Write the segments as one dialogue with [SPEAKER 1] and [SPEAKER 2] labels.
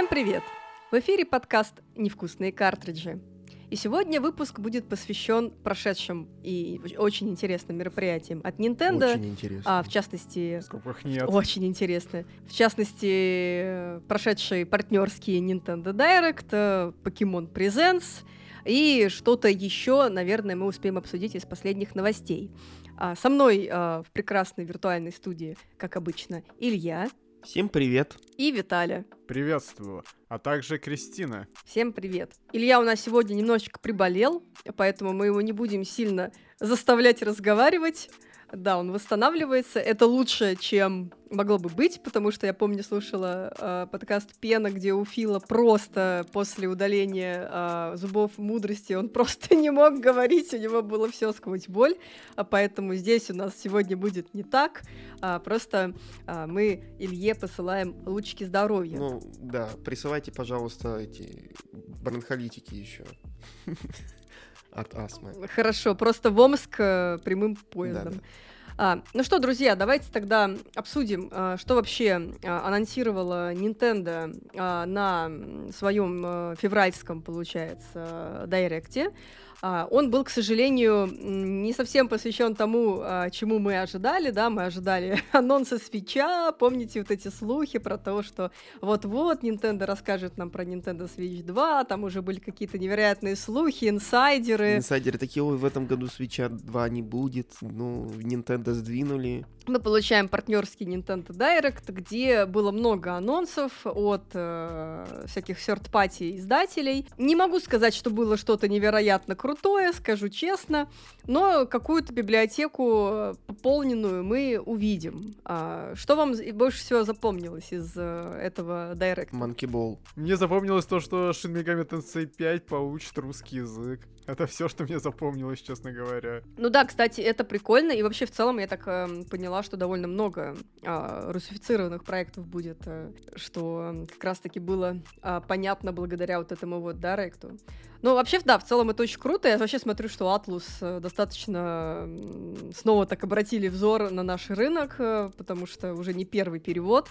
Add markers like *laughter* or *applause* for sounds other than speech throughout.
[SPEAKER 1] Всем привет! В эфире подкаст «Невкусные картриджи». И сегодня выпуск будет посвящен прошедшим и очень интересным мероприятиям от Nintendo.
[SPEAKER 2] Очень интересно.
[SPEAKER 1] А, в частности,
[SPEAKER 3] Сколько нет.
[SPEAKER 1] очень интересно. В частности, прошедший партнерский Nintendo Direct, э, Pokemon Presents и что-то еще, наверное, мы успеем обсудить из последних новостей. А, со мной а, в прекрасной виртуальной студии, как обычно, Илья
[SPEAKER 2] Всем привет.
[SPEAKER 1] и Виталя.
[SPEAKER 3] Приветствую. А также Кристина.
[SPEAKER 1] Всем привет. Илья у нас сегодня немножечко приболел, поэтому мы его не будем сильно заставлять разговаривать. Да, он восстанавливается. Это лучше, чем могло бы быть, потому что я помню, слушала э, подкаст Пена, где у Фила просто после удаления э, зубов мудрости он *laughs* просто не мог говорить, у него было все сквозь боль, а поэтому здесь у нас сегодня будет не так, а просто а, мы Илье посылаем лучики здоровья.
[SPEAKER 2] Ну, да, присылайте, пожалуйста, эти бронхолитики еще. *laughs* От астмы.
[SPEAKER 1] Хорошо, просто в Омск э, прямым поездом.
[SPEAKER 2] Да-да.
[SPEAKER 1] А, ну что, друзья, давайте тогда обсудим, а, что вообще а, анонсировала Nintendo а, на своем э, февральском, получается, директе. А, он был, к сожалению, не совсем посвящен тому, а, чему мы ожидали, да, мы ожидали *laughs* анонса свеча, помните вот эти слухи про то, что вот-вот Nintendo расскажет нам про Nintendo Switch 2, там уже были какие-то невероятные слухи, инсайдеры.
[SPEAKER 2] Инсайдеры такие, ой, в этом году свеча 2 не будет. Ну, Nintendo сдвинули.
[SPEAKER 1] Мы получаем партнерский Nintendo Direct, где было много анонсов от э, всяких third-party издателей. Не могу сказать, что было что-то невероятно крутое, скажу честно, но какую-то библиотеку э, пополненную мы увидим. А, что вам больше всего запомнилось из э, этого Direct?
[SPEAKER 2] Monkey Ball.
[SPEAKER 3] Мне запомнилось то, что Shin Megami Tensei 5 получит русский язык. Это все, что мне запомнилось, честно говоря.
[SPEAKER 1] Ну да, кстати, это прикольно, и вообще в целом я так эм, поняла, что довольно много а, русифицированных проектов будет, э, что м, как раз-таки было а, понятно благодаря вот этому вот директу. Ну, вообще, да, в целом это очень круто. Я вообще смотрю, что Atlus э, достаточно снова так обратили взор на наш рынок, э, потому что уже не первый перевод.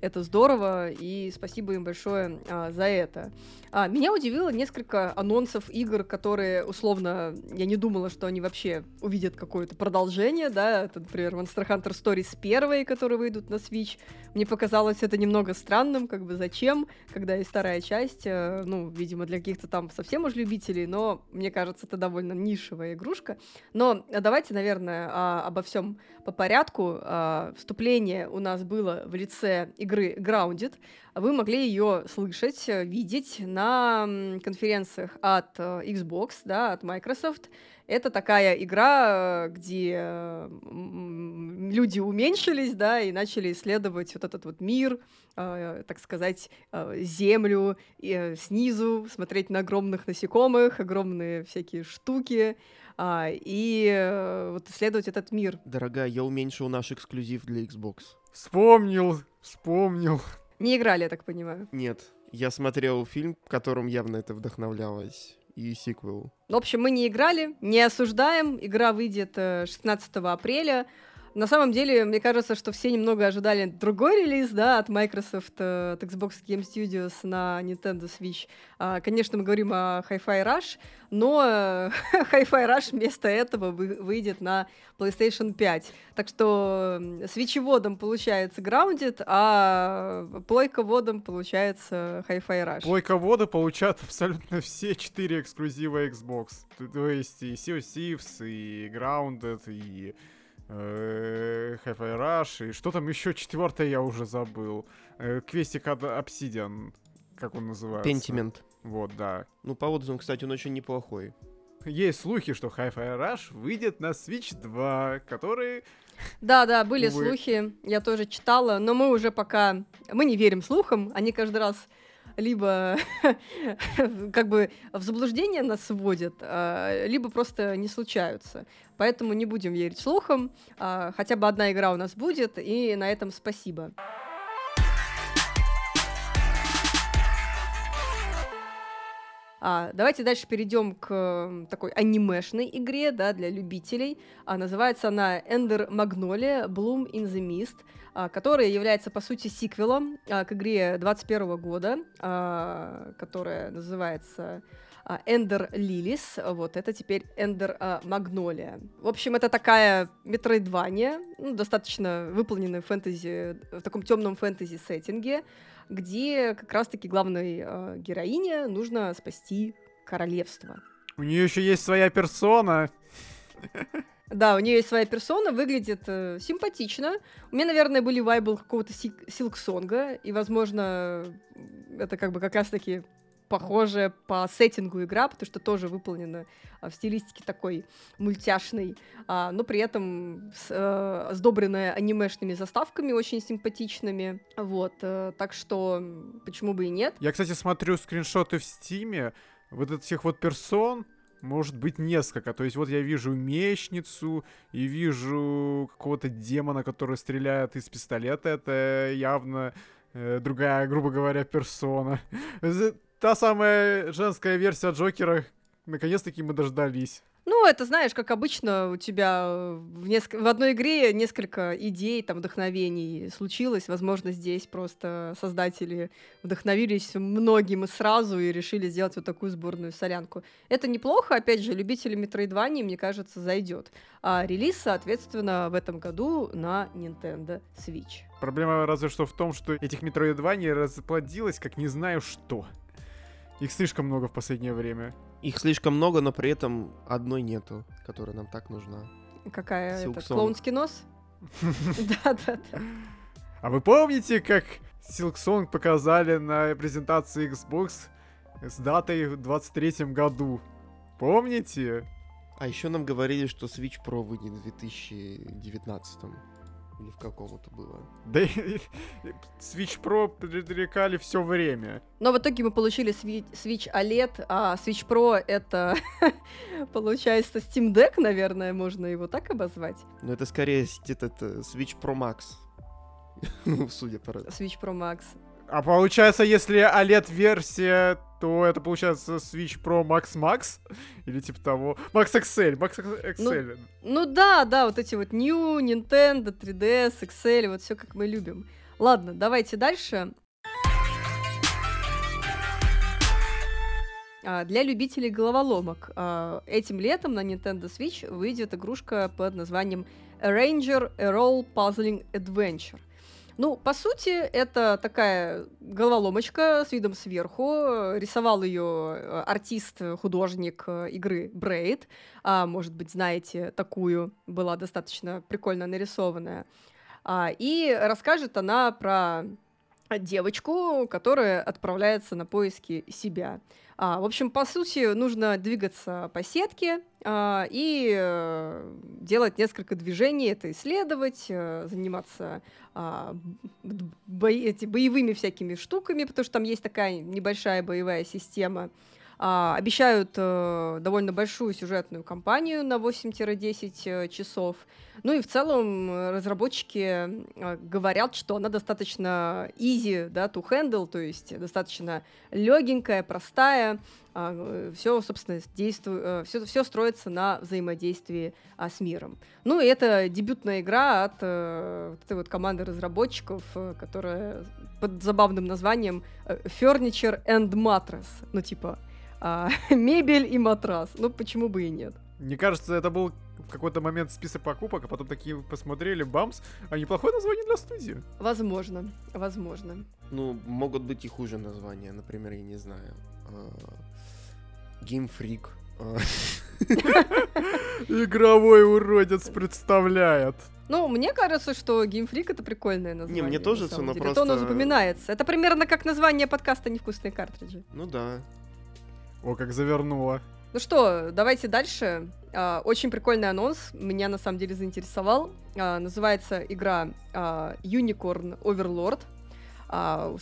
[SPEAKER 1] Это здорово, и спасибо им большое а, за это. А, меня удивило несколько анонсов игр, которые, условно, я не думала, что они вообще увидят какое-то продолжение, да, это, например, Monster Hunter Stories 1, которые выйдут на Switch. Мне показалось это немного странным, как бы зачем, когда есть вторая часть, э, ну, видимо, для каких-то там совсем уж любителей, но мне кажется, это довольно нишевая игрушка. Но э, давайте, наверное, а, обо всем по порядку. А, Вступление у нас было в лице игры Grounded. Вы могли ее слышать, э, видеть на конференциях от э, Xbox, да, от Microsoft. Это такая игра, э, где люди уменьшились, да, и начали исследовать вот этот вот мир, так сказать, землю и, снизу, смотреть на огромных насекомых, огромные всякие штуки, а, и э, вот исследовать этот мир.
[SPEAKER 2] Дорогая, я уменьшил наш эксклюзив для Xbox.
[SPEAKER 3] Вспомнил, вспомнил.
[SPEAKER 1] Не играли, я так понимаю.
[SPEAKER 2] Нет, я смотрел фильм, которым явно это вдохновлялось. И сиквел.
[SPEAKER 1] В общем, мы не играли, не осуждаем. Игра выйдет э, 16 апреля. На самом деле, мне кажется, что все немного ожидали другой релиз, да, от Microsoft, э, от Xbox Game Studios на Nintendo Switch. А, Конечно, мы говорим о Hi-Fi Rush, но э, *laughs* Hi-Fi Rush вместо этого вы- выйдет на PlayStation 5. Так что свечеводом получается Grounded, а плойководом получается Hi-Fi Rush.
[SPEAKER 3] Плойководы получат *laughs* абсолютно все четыре эксклюзива Xbox. То есть и Sea of Thieves, и Grounded, и Hi-Fi Rush, и что там еще четвертое я уже забыл. Э, Квестик от Obsidian, как он называется?
[SPEAKER 2] Пентимент.
[SPEAKER 3] Вот, да.
[SPEAKER 2] Ну, по отзывам, кстати, он очень неплохой.
[SPEAKER 3] Есть слухи, что Hi-Fi Rush выйдет на Switch 2, который...
[SPEAKER 1] Да, да, были
[SPEAKER 3] Увы.
[SPEAKER 1] слухи, я тоже читала, но мы уже пока, мы не верим слухам, они каждый раз либо *laughs* как бы в заблуждение нас вводят, а, либо просто не случаются. Поэтому не будем верить слухам, а, хотя бы одна игра у нас будет, и на этом спасибо. А, давайте дальше перейдем к такой анимешной игре, да, для любителей. А, называется она Ender Magnolia Bloom in the Mist, которая является, по сути, сиквелом а, к игре 21 года, а, которая называется а, Ender Lilies, вот, это теперь а, Magnolia. В общем, это такая метроидвания, ну, достаточно выполненная в фэнтези, в таком темном фэнтези-сеттинге, где как раз-таки главной э, героине нужно спасти королевство.
[SPEAKER 3] У нее еще есть своя персона. *laughs*
[SPEAKER 1] Да, у нее есть своя персона, выглядит э, симпатично. У меня, наверное, были вайбл какого-то силксонга, и, возможно, это как бы как раз-таки похожая по сеттингу игра, потому что тоже выполнена а, в стилистике такой мультяшной, а, но при этом с, э, сдобренная анимешными заставками очень симпатичными. Вот, э, так что почему бы и нет?
[SPEAKER 3] Я, кстати, смотрю скриншоты в Стиме. Вот этих вот персон может быть несколько. То есть вот я вижу мечницу и вижу какого-то демона, который стреляет из пистолета. Это явно э, другая, грубо говоря, персона. Та самая женская версия Джокера. Наконец-таки мы дождались.
[SPEAKER 1] Ну, это, знаешь, как обычно у тебя в, неск- в одной игре несколько идей, там, вдохновений случилось. Возможно, здесь просто создатели вдохновились многим и сразу и решили сделать вот такую сборную солянку. Это неплохо, опять же, любители Metroidvania, мне кажется, зайдет. А релиз, соответственно, в этом году на Nintendo Switch.
[SPEAKER 3] Проблема разве что в том, что этих метроидваний расплодилось, как не знаю что. Их слишком много в последнее время.
[SPEAKER 2] Их слишком много, но при этом одной нету, которая нам так нужна.
[SPEAKER 1] Какая это? Клоунский нос? *laughs* Да-да-да.
[SPEAKER 3] А вы помните, как Silksong показали на презентации Xbox с датой в 23 году? Помните?
[SPEAKER 2] А еще нам говорили, что Switch Pro выйдет в 2019 или в каком это было.
[SPEAKER 3] Да Switch Pro предрекали все время.
[SPEAKER 1] Но в итоге мы получили Swi- Switch OLED, а Switch Pro это, *laughs* получается, Steam Deck, наверное, можно его так обозвать.
[SPEAKER 2] Но это скорее этот Switch Pro Max. Ну, *laughs* Судя по...
[SPEAKER 1] Switch Pro Max.
[SPEAKER 3] А получается, если OLED-версия, то это получается Switch Pro Max Max? Или типа того. Max XL, Max XL.
[SPEAKER 1] Ну да, да, вот эти вот New, Nintendo, 3DS, Excel, вот все как мы любим. Ладно, давайте дальше. А, Для любителей головоломок а, этим летом на Nintendo Switch выйдет игрушка под названием Arranger A Role Puzzling Adventure. Ну, по сути, это такая головоломочка с видом сверху. Рисовал ее артист, художник э, игры Braid. А, может быть, знаете такую, была достаточно прикольно нарисованная. А, и расскажет она про девочку, которая отправляется на поиски себя. А, в общем, по сути, нужно двигаться по сетке а, и э, делать несколько движений, это исследовать, э, заниматься а, б- бои- эти, боевыми всякими штуками, потому что там есть такая небольшая боевая система. А, обещают э, довольно большую сюжетную кампанию на 8-10 э, часов. Ну и в целом э, разработчики говорят, что она достаточно easy, да, to handle, то есть достаточно легенькая, простая. Все, собственно, действует, все, все строится на взаимодействии а, с миром. Ну и это дебютная игра от вот этой вот команды разработчиков, которая под забавным названием Furniture and Mattress. Ну типа а, *laughs* мебель и матрас. Ну почему бы и нет?
[SPEAKER 3] Мне кажется, это был в какой-то момент список покупок, а потом такие посмотрели, бамс, а неплохое название для студии.
[SPEAKER 1] Возможно, возможно.
[SPEAKER 2] Ну, могут быть и хуже названия. Например, я не знаю. а, Game Freak. а, *laughs*
[SPEAKER 3] Игровой уродец представляет.
[SPEAKER 1] Ну, мне кажется, что Freak это прикольное название.
[SPEAKER 2] мне
[SPEAKER 1] на
[SPEAKER 2] тоже,
[SPEAKER 1] самом
[SPEAKER 2] но
[SPEAKER 1] деле.
[SPEAKER 2] просто-
[SPEAKER 1] То оно запоминается. Это примерно как название подкаста «Невкусные картриджи».
[SPEAKER 2] Ну да.
[SPEAKER 3] О, как завернуло.
[SPEAKER 1] Ну что, давайте дальше. А, очень прикольный анонс, меня на самом деле заинтересовал. А, называется игра а, Unicorn Overlord.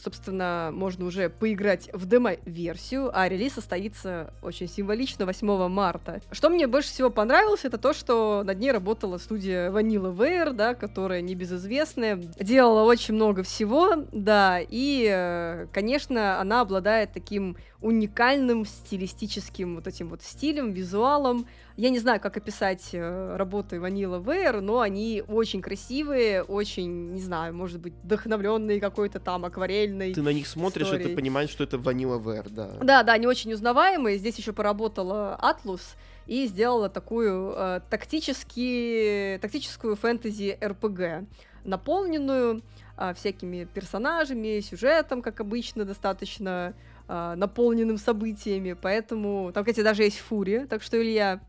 [SPEAKER 1] Собственно, можно уже поиграть в демо-версию, а релиз состоится очень символично 8 марта. Что мне больше всего понравилось, это то, что над ней работала студия Vanilla Ware, да, которая небезызвестная, делала очень много всего, да, и, э, конечно, она обладает таким уникальным стилистическим вот этим вот стилем, визуалом. Я не знаю, как описать э, работы Vanilla Ware, но они очень красивые, очень, не знаю, может быть, вдохновленные какой-то там акварельной
[SPEAKER 2] Ты на них смотришь,
[SPEAKER 1] историей.
[SPEAKER 2] и ты понимаешь, что это Vanilla Ware, да.
[SPEAKER 1] Да, да, они очень узнаваемые. Здесь еще поработала Atlus и сделала такую э, тактически, тактическую фэнтези РПГ, наполненную э, всякими персонажами, сюжетом, как обычно, достаточно э, наполненным событиями. Поэтому там, кстати, даже есть фурия, так что, Илья,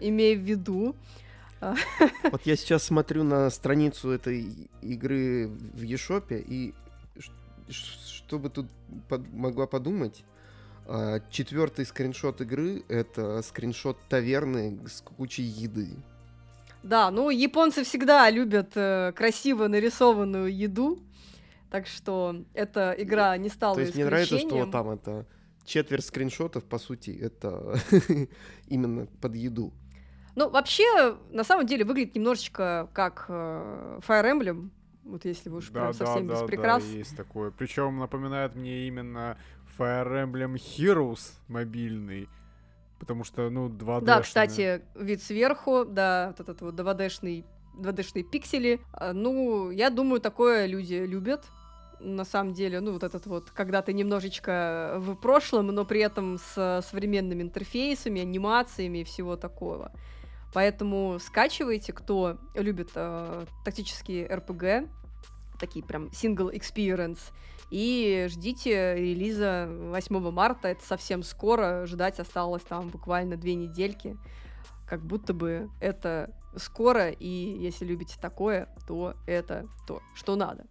[SPEAKER 1] имей в виду. *laughs*
[SPEAKER 2] Вот я сейчас смотрю на страницу этой игры в Ешопе, и что бы тут под- могла подумать? А, Четвертый скриншот игры — это скриншот таверны с кучей еды.
[SPEAKER 1] Да, ну, японцы всегда любят э, красиво нарисованную еду, так что эта игра не стала
[SPEAKER 2] То есть мне нравится, что там это четверть скриншотов, по сути, это *laughs* именно под еду.
[SPEAKER 1] Ну, вообще, на самом деле, выглядит немножечко как э, Fire Emblem, вот если вы уж прям совсем без прикрас.
[SPEAKER 3] да, есть такое. Причем напоминает мне именно Fire Emblem Heroes мобильный. Потому что, ну, 2D.
[SPEAKER 1] Да, кстати, вид сверху, да, вот этот вот 2D-шный 2D-шные пиксели. А, Ну, я думаю, такое люди любят. На самом деле, ну, вот этот вот, когда ты немножечко в прошлом, но при этом с современными интерфейсами, анимациями и всего такого. Поэтому скачивайте, кто любит э, тактические RPG, такие прям single experience, и ждите релиза 8 марта, это совсем скоро, ждать осталось там буквально две недельки, как будто бы это скоро, и если любите такое, то это то, что надо.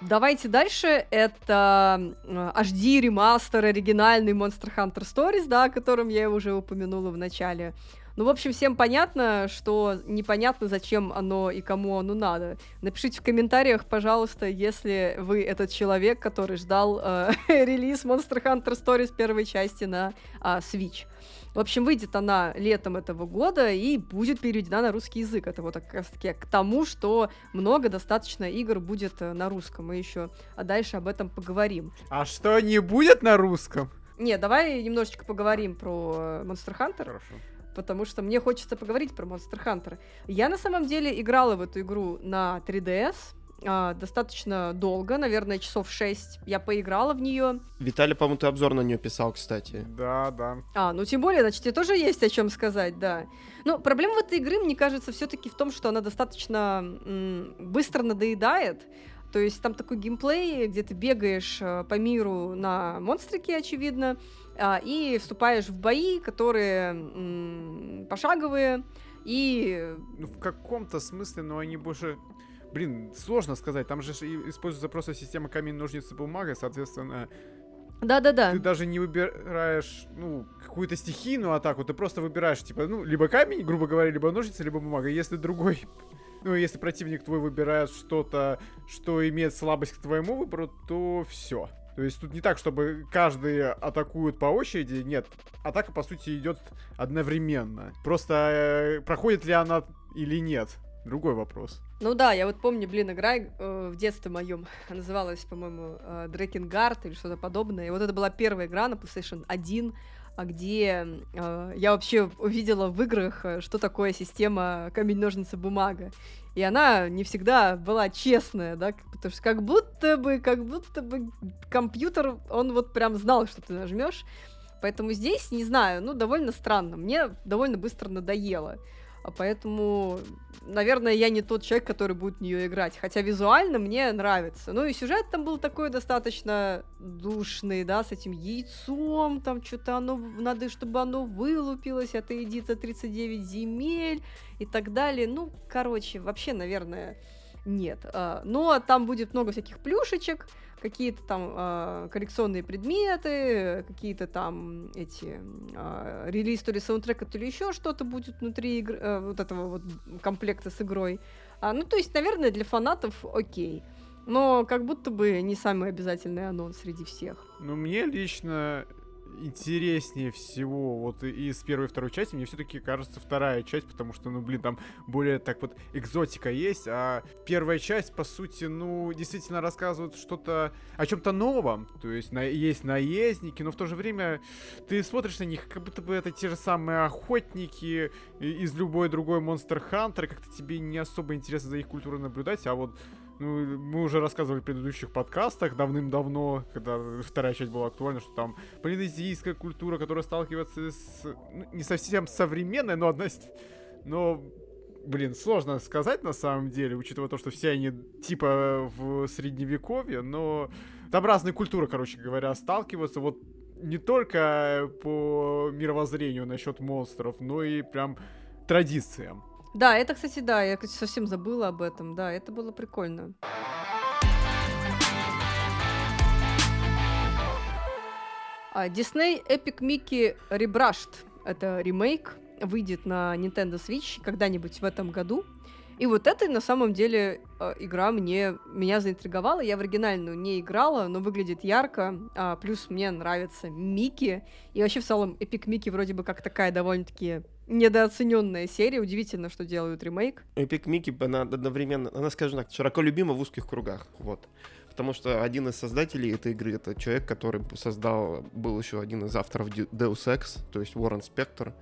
[SPEAKER 1] Давайте дальше. Это э, HD ремастер оригинальный Monster Hunter Stories, да, о котором я уже упомянула в начале. Ну, в общем, всем понятно, что непонятно, зачем оно и кому оно надо. Напишите в комментариях, пожалуйста, если вы этот человек, который ждал э, *laughs* релиз Monster Hunter Stories первой части на а, Switch. В общем, выйдет она летом этого года и будет переведена на русский язык. Это вот как раз таки к тому, что много достаточно игр будет э, на русском. Мы еще дальше об этом поговорим.
[SPEAKER 3] А что, не будет на русском?
[SPEAKER 1] Не, давай немножечко поговорим про э, Monster Hunter,
[SPEAKER 3] Хорошо.
[SPEAKER 1] потому что мне хочется поговорить про Monster Hunter. Я на самом деле играла в эту игру на 3DS а, достаточно долго, наверное, часов 6. Я поиграла в нее.
[SPEAKER 2] Виталий, по-моему, ты обзор на нее писал, кстати.
[SPEAKER 3] Да, да.
[SPEAKER 1] А, ну тем более, значит, тебе тоже есть о чем сказать, да. Но проблема в этой игры, мне кажется, все-таки в том, что она достаточно м, быстро надоедает. То есть там такой геймплей, где ты бегаешь э, по миру на монстрике, очевидно, а, и вступаешь в бои, которые м, пошаговые, и
[SPEAKER 3] Ну, в каком-то смысле, но они больше... Блин, сложно сказать. Там же используется просто система камень, ножницы, бумага, соответственно,
[SPEAKER 1] да-да-да.
[SPEAKER 3] ты даже не выбираешь, ну, какую-то стихийную атаку, ты просто выбираешь, типа, ну, либо камень, грубо говоря, либо ножницы, либо бумага. Если другой, *laughs* ну, если противник твой выбирает что-то, что имеет слабость к твоему выбору, то все. То есть тут не так, чтобы каждый атакует по очереди, нет. Атака, по сути, идет одновременно. Просто э, проходит ли она или нет, другой вопрос.
[SPEAKER 1] Ну да, я вот помню, блин, игра э, в детстве моем *laughs* называлась, по-моему, э, Дрекенгард или что-то подобное. И вот это была первая игра на PlayStation 1, а где э, я вообще увидела в играх, э, что такое система камень-ножницы-бумага. И она не всегда была честная, да, потому что как будто бы, как будто бы компьютер, он вот прям знал, что ты нажмешь. Поэтому здесь, не знаю, ну, довольно странно. Мне довольно быстро надоело. А поэтому, наверное, я не тот человек, который будет в нее играть. Хотя визуально мне нравится. Ну и сюжет там был такой достаточно душный, да, с этим яйцом, там что-то оно, надо, чтобы оно вылупилось, это иди за 39 земель и так далее. Ну, короче, вообще, наверное, нет. А, Но там будет много всяких плюшечек, какие-то там а, коллекционные предметы, какие-то там эти а, релиз то ли саундтрека, то ли еще что-то будет внутри игры, э, вот этого вот комплекта с игрой. А, ну, то есть, наверное, для фанатов окей. Но как будто бы не самый обязательный анонс среди всех.
[SPEAKER 3] Ну, мне лично интереснее всего вот из первой и второй части, мне все-таки кажется вторая часть, потому что, ну, блин, там более так вот экзотика есть, а первая часть, по сути, ну, действительно рассказывает что-то о чем-то новом, то есть на, есть наездники, но в то же время ты смотришь на них, как будто бы это те же самые охотники из любой другой Monster Hunter, как-то тебе не особо интересно за их культурой наблюдать, а вот ну, мы уже рассказывали в предыдущих подкастах давным-давно, когда вторая часть была актуальна, что там полинезийская культура, которая сталкивается с... Ну, не совсем современной, но одна... Но, блин, сложно сказать на самом деле, учитывая то, что все они типа в средневековье, но там разные культуры, короче говоря, сталкиваются. Вот не только по мировоззрению насчет монстров, но и прям традициям.
[SPEAKER 1] Да, это, кстати, да, я кстати, совсем забыла об этом. Да, это было прикольно. А, Disney Epic Mickey Rebrushed. Это ремейк, выйдет на Nintendo Switch когда-нибудь в этом году. И вот это на самом деле э, игра мне меня заинтриговала. Я в оригинальную не играла, но выглядит ярко. А, плюс мне нравится Микки. И вообще в целом Эпик Микки вроде бы как такая довольно-таки недооцененная серия. Удивительно, что делают ремейк.
[SPEAKER 2] Эпик Микки, она одновременно, она, скажем так, широко любима в узких кругах. Вот. Потому что один из создателей этой игры это человек, который создал, был еще один из авторов Deus Ex, то есть Уоррен Спектр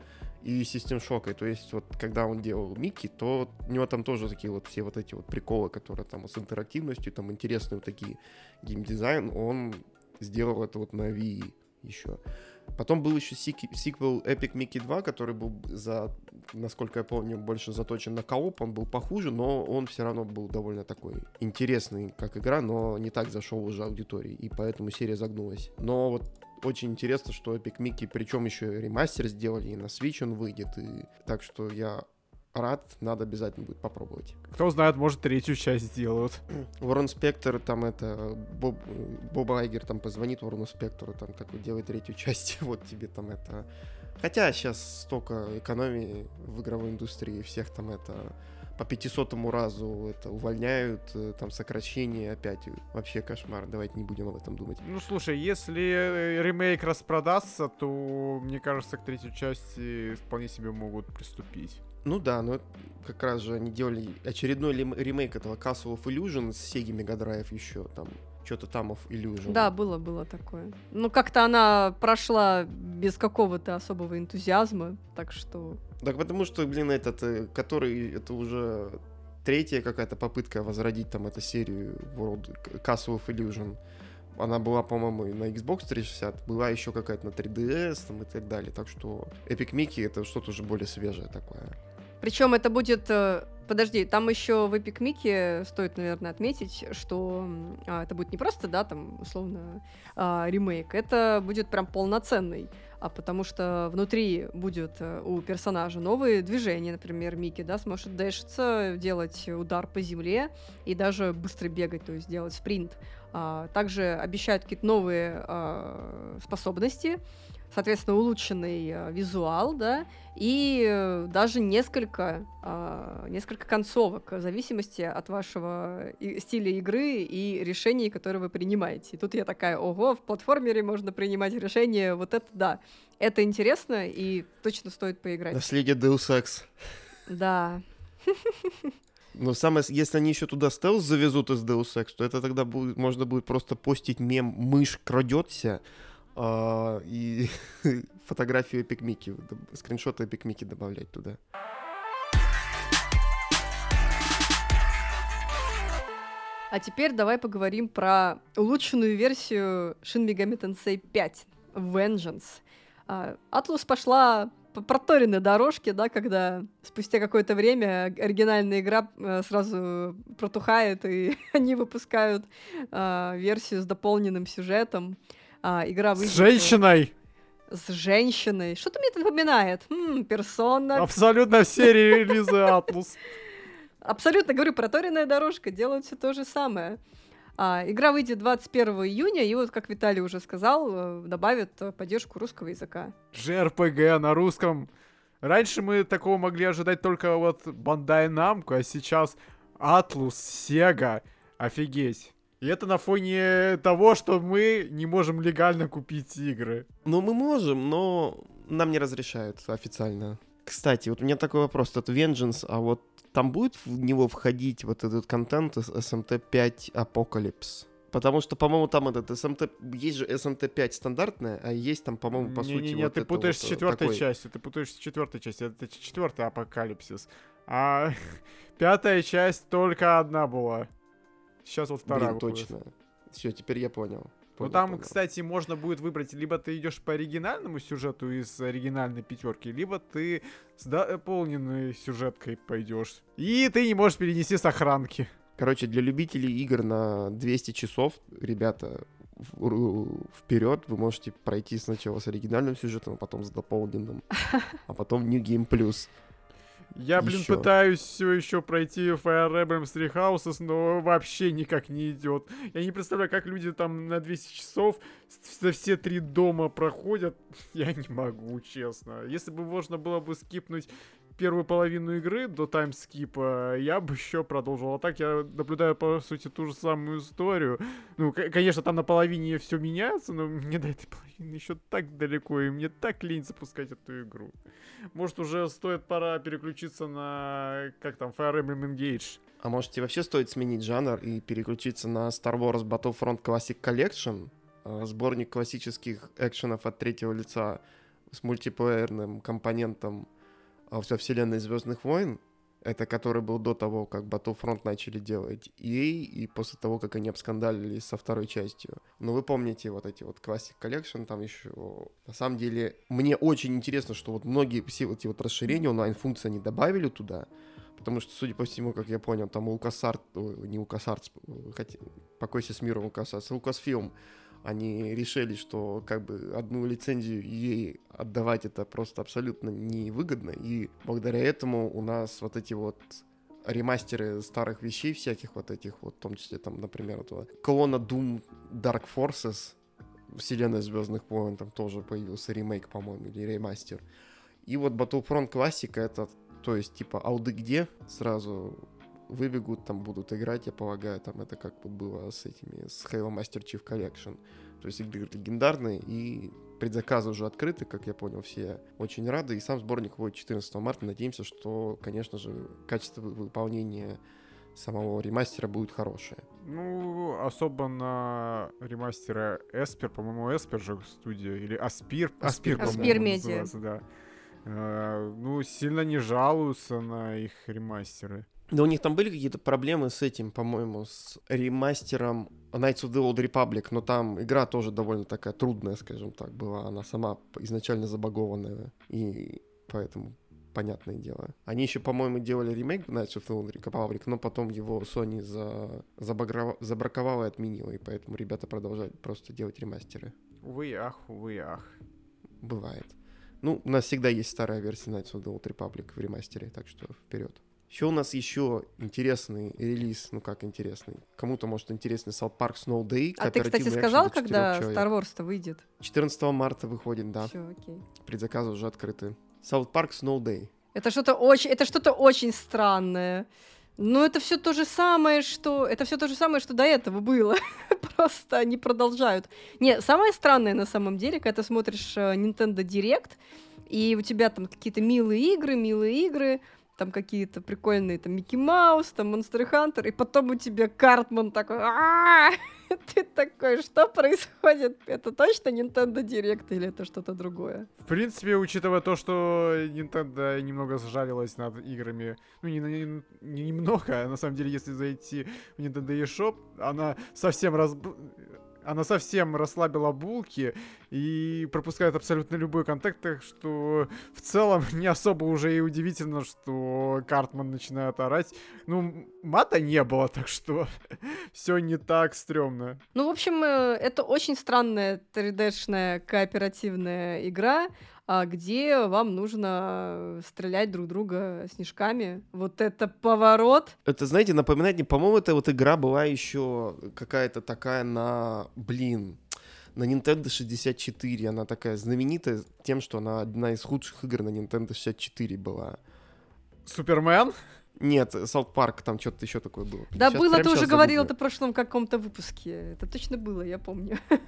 [SPEAKER 2] и System Shock. И то есть вот когда он делал Микки, то у него там тоже такие вот все вот эти вот приколы, которые там с интерактивностью, там интересные вот такие геймдизайн, он сделал это вот на Wii еще. Потом был еще сиквел Epic Mickey 2, который был за, насколько я помню, больше заточен на кооп. Он был похуже, но он все равно был довольно такой интересный, как игра, но не так зашел уже аудитории, и поэтому серия загнулась. Но вот очень интересно, что Epic Mickey, причем еще ремастер сделали, и на Switch он выйдет, и так что я рад, надо обязательно будет попробовать.
[SPEAKER 3] Кто знает, может, третью часть сделают. *clears throat*
[SPEAKER 2] Ворон Спектр, там это, Боб, Боб Айгер там позвонит Ворону Спектру, там такой, делай третью часть, *laughs* вот тебе там это... Хотя сейчас столько экономии в игровой индустрии, всех там это по 500 разу это увольняют, э, там сокращение опять. Вообще кошмар, давайте не будем об этом думать.
[SPEAKER 3] Ну слушай, если э, ремейк распродастся, то мне кажется, к третьей части вполне себе могут приступить.
[SPEAKER 2] Ну да, но как раз же они делали очередной ремейк этого Castle of Illusion с Sega Mega Drive еще там что-то там of Illusion.
[SPEAKER 1] Да, было, было такое. Ну, как-то она прошла без какого-то особого энтузиазма, так что...
[SPEAKER 2] Так потому что, блин, этот, э, который, это уже третья какая-то попытка возродить там эту серию World Castle of Illusion. Она была, по-моему, на Xbox 360, была еще какая-то на 3DS там, и так далее. Так что Epic Mickey это что-то уже более свежее такое.
[SPEAKER 1] Причем это будет э, Подожди, там еще в Epic Mickey стоит, наверное, отметить, что а, это будет не просто, да, там, условно, а, ремейк, это будет прям полноценный, а потому что внутри будет э, у персонажа новые движения, например, Микки, да, сможет дэшиться, делать удар по земле и даже быстро бегать, то есть делать спринт. А, также обещают какие-то новые а, способности, соответственно, улучшенный э, визуал, да, и э, даже несколько, э, несколько концовок в зависимости от вашего и, стиля игры и решений, которые вы принимаете. И тут я такая, ого, в платформере можно принимать решения, вот это да. Это интересно и точно стоит поиграть.
[SPEAKER 2] Наследие Deus Ex.
[SPEAKER 1] Да.
[SPEAKER 2] Но самое, если они еще туда стелс завезут из Deus Ex, то это тогда будет, можно будет просто постить мем «мышь крадется», а, и *laughs* фотографию Epic Mickey, скриншоты Epic Mickey добавлять туда.
[SPEAKER 1] А теперь давай поговорим про улучшенную версию Shin Megami Tensei 5 Vengeance. Атлус пошла по проторенной дорожке, да, когда спустя какое-то время оригинальная игра э, сразу протухает, и *laughs* они выпускают э, версию с дополненным сюжетом а, игра выйдет...
[SPEAKER 3] С женщиной!
[SPEAKER 1] С женщиной. Что-то мне это напоминает. М-м, персона.
[SPEAKER 3] Абсолютно все *laughs* релизы Атлус.
[SPEAKER 1] Абсолютно, говорю, проторенная дорожка, делают все то же самое. А, игра выйдет 21 июня, и вот, как Виталий уже сказал, э, добавят э, поддержку русского языка.
[SPEAKER 3] JRPG на русском. Раньше мы такого могли ожидать только вот Bandai Namco, а сейчас Atlus, Sega. Офигеть. И это на фоне того, что мы не можем легально купить игры.
[SPEAKER 2] Ну, мы можем, но нам не разрешают официально. Кстати, вот у меня такой вопрос. Это Vengeance, а вот там будет в него входить вот этот контент из SMT5 Apocalypse? Потому что, по-моему, там этот SMT... Есть же SMT5 стандартная, а есть там, по-моему, по
[SPEAKER 3] не,
[SPEAKER 2] сути,
[SPEAKER 3] не, не,
[SPEAKER 2] вот
[SPEAKER 3] ты путаешь
[SPEAKER 2] вот,
[SPEAKER 3] с четвертой
[SPEAKER 2] такой.
[SPEAKER 3] частью, ты путаешь с четвертой частью. Это четвертый апокалипсис. А *laughs* пятая часть только одна была. Сейчас вот вторая.
[SPEAKER 2] Блин,
[SPEAKER 3] выходит.
[SPEAKER 2] точно. Все, теперь я понял.
[SPEAKER 3] Ну
[SPEAKER 2] Понял,
[SPEAKER 3] там,
[SPEAKER 2] понял.
[SPEAKER 3] кстати, можно будет выбрать, либо ты идешь по оригинальному сюжету из оригинальной пятерки, либо ты с дополненной сюжеткой пойдешь. И ты не можешь перенести сохранки.
[SPEAKER 2] Короче, для любителей игр на 200 часов, ребята, вперед, вы можете пройти сначала с оригинальным сюжетом, а потом с дополненным, *laughs* а потом New Game Plus.
[SPEAKER 3] Я, блин,
[SPEAKER 2] Ещё.
[SPEAKER 3] пытаюсь все еще пройти Fire Emblem Three Houses, но вообще никак не идет. Я не представляю, как люди там на 200 часов за все три дома проходят. *laughs* Я не могу, честно. Если бы можно было бы скипнуть первую половину игры до таймскипа, я бы еще продолжил. А так я наблюдаю, по сути, ту же самую историю. Ну, конечно, там на половине все меняется, но мне до этой половины еще так далеко, и мне так лень запускать эту игру. Может, уже стоит пора переключиться на, как там, Fire Emblem Engage.
[SPEAKER 2] А может, тебе вообще стоит сменить жанр и переключиться на Star Wars Battlefront Classic Collection, э, сборник классических экшенов от третьего лица с мультиплеерным компонентом э, во вселенной Звездных войн, это который был до того, как Battlefront начали делать EA, и после того, как они обскандалились со второй частью. Ну, вы помните вот эти вот Classic Collection, там еще... На самом деле, мне очень интересно, что вот многие все эти вот расширения, онлайн-функции они добавили туда, Потому что, судя по всему, как я понял, там Лукасарт, не Лукасарт, хотя, покойся с миром Лукасарт, Лукасфилм, они решили, что как бы одну лицензию ей отдавать это просто абсолютно невыгодно, и благодаря этому у нас вот эти вот ремастеры старых вещей всяких вот этих вот, в том числе там, например, этого клона Doom Dark Forces, вселенная Звездных войн, там тоже появился ремейк, по-моему, или ремастер. И вот Battlefront Classic это, то есть, типа, ауды где сразу выбегут, там будут играть, я полагаю, там это как бы было с этими, с Halo Master Chief Collection. То есть игры легендарные, и предзаказы уже открыты, как я понял, все очень рады, и сам сборник выходит 14 марта. Надеемся, что, конечно же, качество вы- выполнения самого ремастера будет хорошее.
[SPEAKER 3] Ну, особо на ремастере Эспер, по-моему, Эспер же студия, или Аспир, Аспир,
[SPEAKER 2] Аспир
[SPEAKER 3] по-моему,
[SPEAKER 1] Медиа.
[SPEAKER 3] да. Э, ну, сильно не жалуются на их ремастеры.
[SPEAKER 2] Да у них там были какие-то проблемы с этим, по-моему, с ремастером Knights of the Old Republic, но там игра тоже довольно такая трудная, скажем так, была. Она сама изначально забагованная, и поэтому понятное дело. Они еще, по-моему, делали ремейк Knights of the Old Republic, но потом его Sony за... забагрова- забраковала и отменила, и поэтому ребята продолжают просто делать ремастеры.
[SPEAKER 3] Увы ах, увы ах.
[SPEAKER 2] Бывает. Ну, у нас всегда есть старая версия Knights of the Old Republic в ремастере, так что вперед. Еще у нас еще интересный релиз, ну как интересный, кому-то может интересный South Park Snow Day.
[SPEAKER 1] А ты, кстати, сказал, когда
[SPEAKER 2] человек.
[SPEAKER 1] Star Wars-то выйдет?
[SPEAKER 2] 14 марта выходит, да.
[SPEAKER 1] Все, окей.
[SPEAKER 2] Предзаказы уже открыты. South Park Snow Day.
[SPEAKER 1] Это что-то очень, это что-то очень странное. Но это все то же самое, что это все то же самое, что до этого было. *laughs* Просто они продолжают. Не, самое странное на самом деле, когда ты смотришь э, Nintendo Direct, и у тебя там какие-то милые игры, милые игры, там какие-то прикольные, там Микки Маус, там Монстр Хантер, и потом у тебя Картман такой, «А-а-а!» *laughs* ты такой, что происходит? Это точно Nintendo Direct или это что-то другое?
[SPEAKER 3] В принципе, учитывая то, что Nintendo немного сжалилась над играми, ну, не, не- не немного, а на самом деле, если зайти в Nintendo eShop, она совсем раз... Она совсем расслабила булки и пропускает абсолютно любой контакт, так что в целом *laughs* не особо уже и удивительно, что Картман начинает орать. Ну, мата не было, так что *laughs* все не так стрёмно.
[SPEAKER 1] Ну, в общем, э, это очень странная 3D-шная кооперативная игра, где вам нужно стрелять друг друга снежками. Вот это поворот.
[SPEAKER 2] Это, знаете, напоминает мне, по-моему, эта вот игра была еще какая-то такая на, блин, на Nintendo 64. Она такая знаменитая тем, что она одна из худших игр на Nintendo 64 была.
[SPEAKER 3] Супермен?
[SPEAKER 2] Нет, Саут Парк, там что-то еще такое было.
[SPEAKER 1] Да
[SPEAKER 2] Щас-
[SPEAKER 1] было, ты уже говорил это в прошлом каком-то выпуске. Это точно было, я помню. *laughs*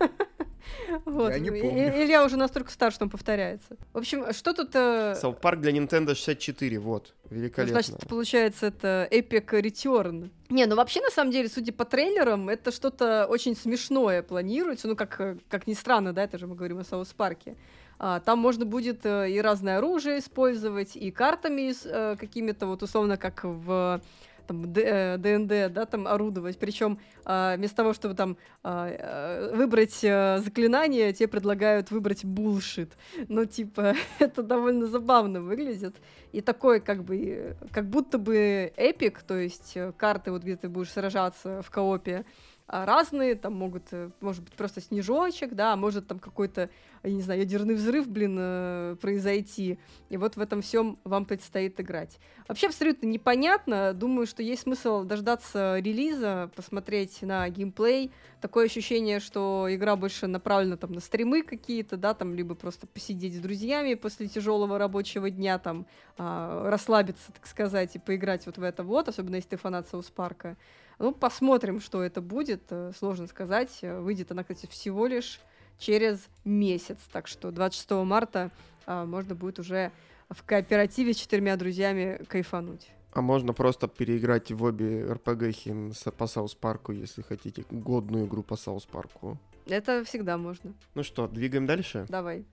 [SPEAKER 1] Вот.
[SPEAKER 3] Я не помню.
[SPEAKER 1] Илья уже настолько стар, что он повторяется. В общем, что тут... э,
[SPEAKER 2] South Park для Nintendo 64, вот.
[SPEAKER 1] Ну,
[SPEAKER 2] Великолепно.
[SPEAKER 1] Значит, получается, это Epic Return. Не, ну вообще, на самом деле, судя по трейлерам, это что-то очень смешное планируется. Ну, как, э, как ни странно, да, это же мы говорим о South Park'е. А, там можно будет э, и разное оружие использовать, и картами э, какими-то, вот условно, как в там, э, ДНД, да, там орудовать. Причем вместо того, чтобы там а, выбрать заклинание, тебе предлагают выбрать булшит. Ну, типа, *laughs* это довольно забавно выглядит. И такой, как бы, как будто бы эпик, то есть карты, вот где ты будешь сражаться в коопе, а, разные, там могут, э, может быть, просто снежочек, да, а может там какой-то, я не знаю, ядерный взрыв, блин, э, произойти. И вот в этом всем вам предстоит играть. Вообще абсолютно непонятно. Думаю, что есть смысл дождаться релиза, посмотреть на геймплей. Такое ощущение, что игра больше направлена там на стримы какие-то, да, там либо просто посидеть с друзьями после тяжелого рабочего дня, там а, расслабиться, так сказать, и поиграть вот в это вот, особенно если ты фанат Саус Парка. Ну, посмотрим, что это будет. э, Сложно сказать. Э, Выйдет она, кстати, всего лишь через месяц. Так что 26 марта а, можно будет уже в кооперативе с четырьмя друзьями кайфануть.
[SPEAKER 2] А можно просто переиграть в обе РПГхи по South Park'у, если хотите. Годную игру по South Park'у.
[SPEAKER 1] Это всегда можно.
[SPEAKER 2] Ну что, двигаем дальше?
[SPEAKER 1] Давай.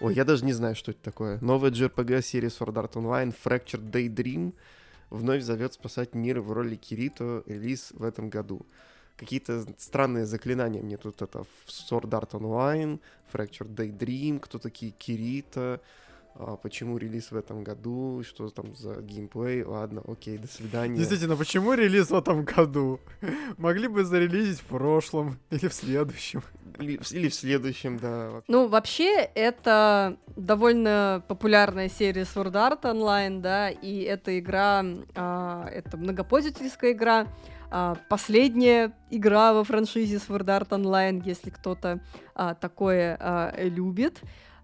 [SPEAKER 2] Ой, я даже не знаю, что это такое. Новая JRPG серии Sword Art Online Fractured Daydream вновь зовет спасать мир в роли Кирито, релиз в этом году. Какие-то странные заклинания мне тут это Sword Art Online, Fractured Daydream, кто такие Кирита, почему релиз в этом году, что там за геймплей, ладно, окей, до свидания.
[SPEAKER 3] Действительно, почему релиз в этом году? *laughs* Могли бы зарелизить в прошлом *laughs* или в следующем.
[SPEAKER 2] Или, в- или в следующем, да.
[SPEAKER 1] Ну, вообще, это довольно популярная серия Sword Art Online, да, и эта игра, а, это многопользовательская игра, а, последняя игра во франшизе Sword Art Online, если кто-то а, такое а, любит.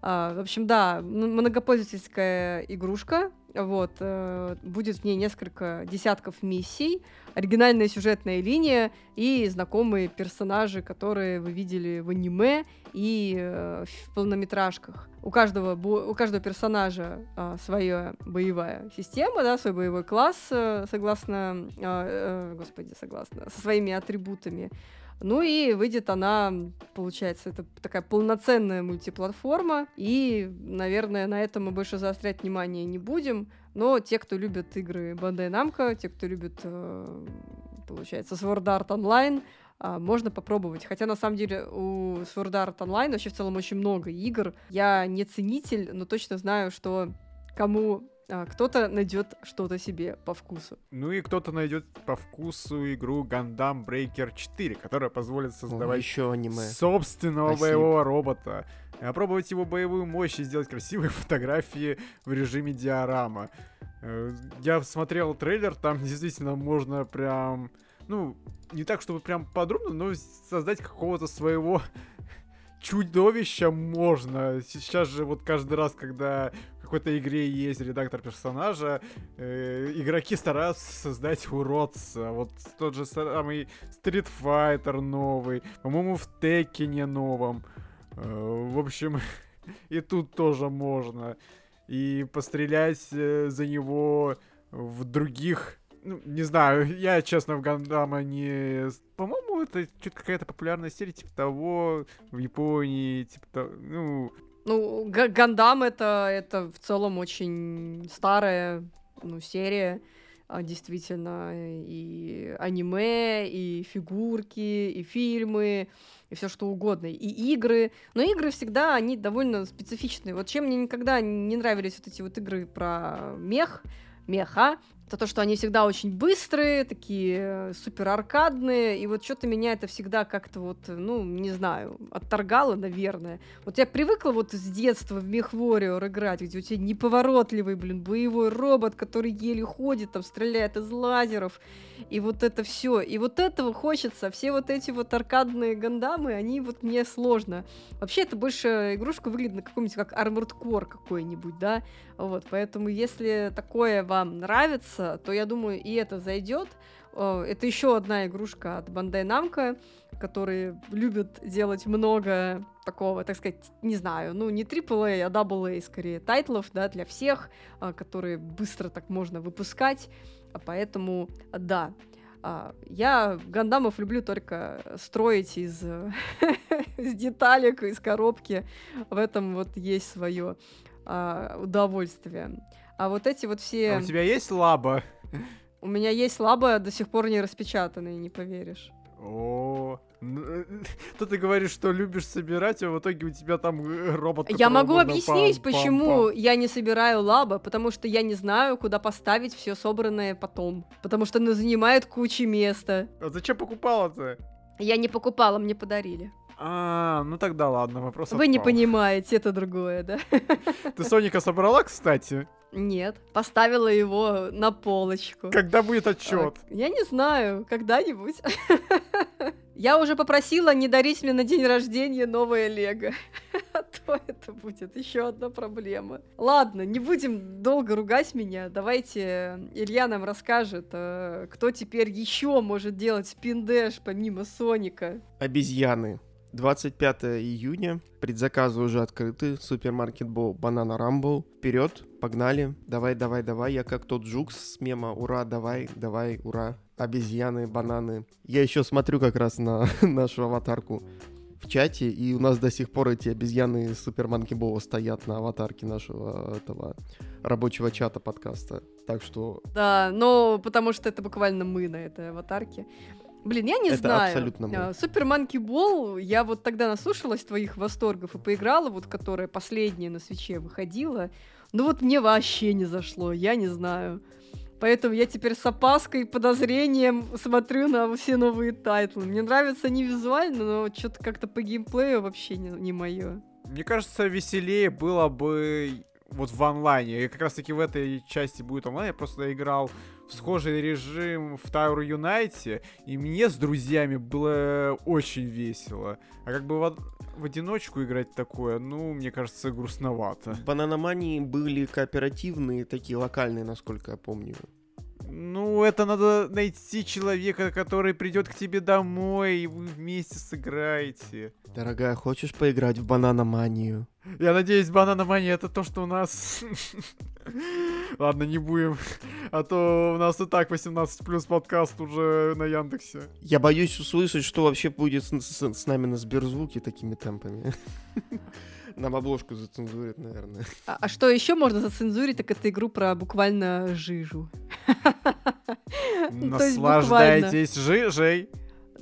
[SPEAKER 1] А, в общем, да, многопользовательская игрушка, вот, э, будет в ней несколько десятков миссий, оригинальная сюжетная линия и знакомые персонажи, которые вы видели в аниме и э, в полнометражках. У каждого, у каждого персонажа а, своя боевая система, да, свой боевой класс, э, согласно, а, господи, согласно, со своими атрибутами. Ну и выйдет она, получается, это такая полноценная мультиплатформа. И, наверное, на этом мы больше заострять внимание не будем. Но те, кто любит игры Bandai Namco, те, кто любит, э, получается, Sword Art Online, а, можно попробовать. Хотя, на самом деле, у Sword Art Online вообще в целом очень много игр. Я не ценитель, но точно знаю, что кому кто-то найдет что-то себе по вкусу.
[SPEAKER 3] Ну и кто-то найдет по вкусу игру Gundam Breaker 4, которая позволит создавать
[SPEAKER 2] еще аниме.
[SPEAKER 3] собственного
[SPEAKER 2] Спасибо.
[SPEAKER 3] боевого робота, опробовать его боевую мощь и сделать красивые *laughs* фотографии в режиме диорама. Э, Я смотрел трейлер, там *laughs* действительно можно прям, ну, не так, чтобы прям подробно, но создать какого-то своего *laughs* чудовища можно. Сейчас же вот каждый раз, когда какой-то игре есть редактор персонажа, э, игроки стараются создать уродца. Вот тот же самый Street Fighter новый, по-моему, в Теккене новом. Э, в общем, *laughs* и тут тоже можно. И пострелять э, за него в других... Ну, не знаю, я, честно, в Гандама не... По-моему, это что-то какая-то популярная серия, типа того, в Японии, типа того, ну...
[SPEAKER 1] Ну, Га- Гандам это, это в целом очень старая ну, серия, а, действительно, и аниме, и фигурки, и фильмы, и все что угодно, и игры. Но игры всегда, они довольно специфичные. Вот чем мне никогда не нравились вот эти вот игры про мех, меха, это то, что они всегда очень быстрые, такие э, супер аркадные, и вот что-то меня это всегда как-то вот, ну, не знаю, отторгало, наверное. Вот я привыкла вот с детства в Мехвориор играть, где у тебя неповоротливый, блин, боевой робот, который еле ходит, там, стреляет из лазеров, и вот это все. И вот этого хочется. Все вот эти вот аркадные гандамы, они вот мне сложно. Вообще, это больше игрушка выглядит на каком-нибудь как Armored Core какой-нибудь, да? Вот, поэтому если такое вам нравится, то я думаю, и это зайдет. Это еще одна игрушка от Bandai Namco, которые любят делать много такого, так сказать, не знаю, ну не AAA, а AA скорее тайтлов, да, для всех, а, которые быстро так можно выпускать. А поэтому, да, а, я гандамов люблю только строить из, *laughs* из деталек, из коробки. В этом вот есть свое а, удовольствие. А вот эти вот все...
[SPEAKER 3] А у тебя есть лаба? *laughs*
[SPEAKER 1] У меня есть лаба, до сих пор не распечатанные, не поверишь.
[SPEAKER 3] О, *laughs* то ты говоришь, что любишь собирать, а в итоге у тебя там э, робот.
[SPEAKER 1] Я могу объяснить, почему я не собираю лаба, потому что я не знаю, куда поставить все собранное потом, потому что оно занимает кучу места.
[SPEAKER 3] А зачем покупала-то?
[SPEAKER 1] Я не покупала, мне подарили.
[SPEAKER 3] А, ну тогда ладно, вопрос
[SPEAKER 1] Вы не понимаете, это другое, да?
[SPEAKER 3] Ты Соника собрала, кстати?
[SPEAKER 1] Нет, поставила его на полочку.
[SPEAKER 3] Когда будет отчет?
[SPEAKER 1] Я не знаю, когда-нибудь. *laughs* Я уже попросила не дарить мне на день рождения новое Лего. *laughs* А то это будет еще одна проблема. Ладно, не будем долго ругать меня. Давайте Илья нам расскажет, э, кто теперь еще может делать спиндэш помимо Соника.
[SPEAKER 2] Обезьяны. 25 июня. Предзаказы уже открыты. Супермаркет Боу, Банана Рамбл. Вперед, погнали. Давай, давай, давай. Я как тот жук с мема. Ура, давай, давай, ура. Обезьяны, бананы. Я еще смотрю как раз на *laughs* нашу аватарку в чате, и у нас до сих пор эти обезьяны из Суперманки Боу стоят на аватарке нашего этого рабочего чата подкаста. Так что...
[SPEAKER 1] Да, но потому что это буквально мы на этой аватарке. Блин, я не
[SPEAKER 2] это
[SPEAKER 1] знаю.
[SPEAKER 2] абсолютно мы.
[SPEAKER 1] Super Monkey Ball, я вот тогда наслушалась твоих восторгов и поиграла, вот которая последняя на свече выходила. Ну вот мне вообще не зашло, я не знаю. Поэтому я теперь с опаской и подозрением смотрю на все новые тайтлы. Мне нравится не визуально, но что-то как-то по геймплею вообще не, не мое.
[SPEAKER 3] Мне кажется, веселее было бы вот в онлайне. И как раз таки в этой части будет онлайн. Я просто играл в схожий режим в Tower Unite, и мне с друзьями было очень весело. А как бы в, в одиночку играть такое, ну, мне кажется, грустновато.
[SPEAKER 2] В Бананомании были кооперативные, такие локальные, насколько я помню.
[SPEAKER 3] Ну, это надо найти человека, который придет к тебе домой, и вы вместе сыграете.
[SPEAKER 2] Дорогая, хочешь поиграть в бананоманию?
[SPEAKER 3] Я надеюсь, бананомания это то, что у нас... Ладно, не будем. А то у нас и так 18 плюс подкаст уже на Яндексе.
[SPEAKER 2] Я боюсь услышать, что вообще будет с, с, с нами на Сберзвуке такими темпами. Нам обложку зацензурят, наверное.
[SPEAKER 1] А, а что еще можно зацензурить, так это игру про буквально жижу. *laughs*
[SPEAKER 3] Наслаждайтесь жижей.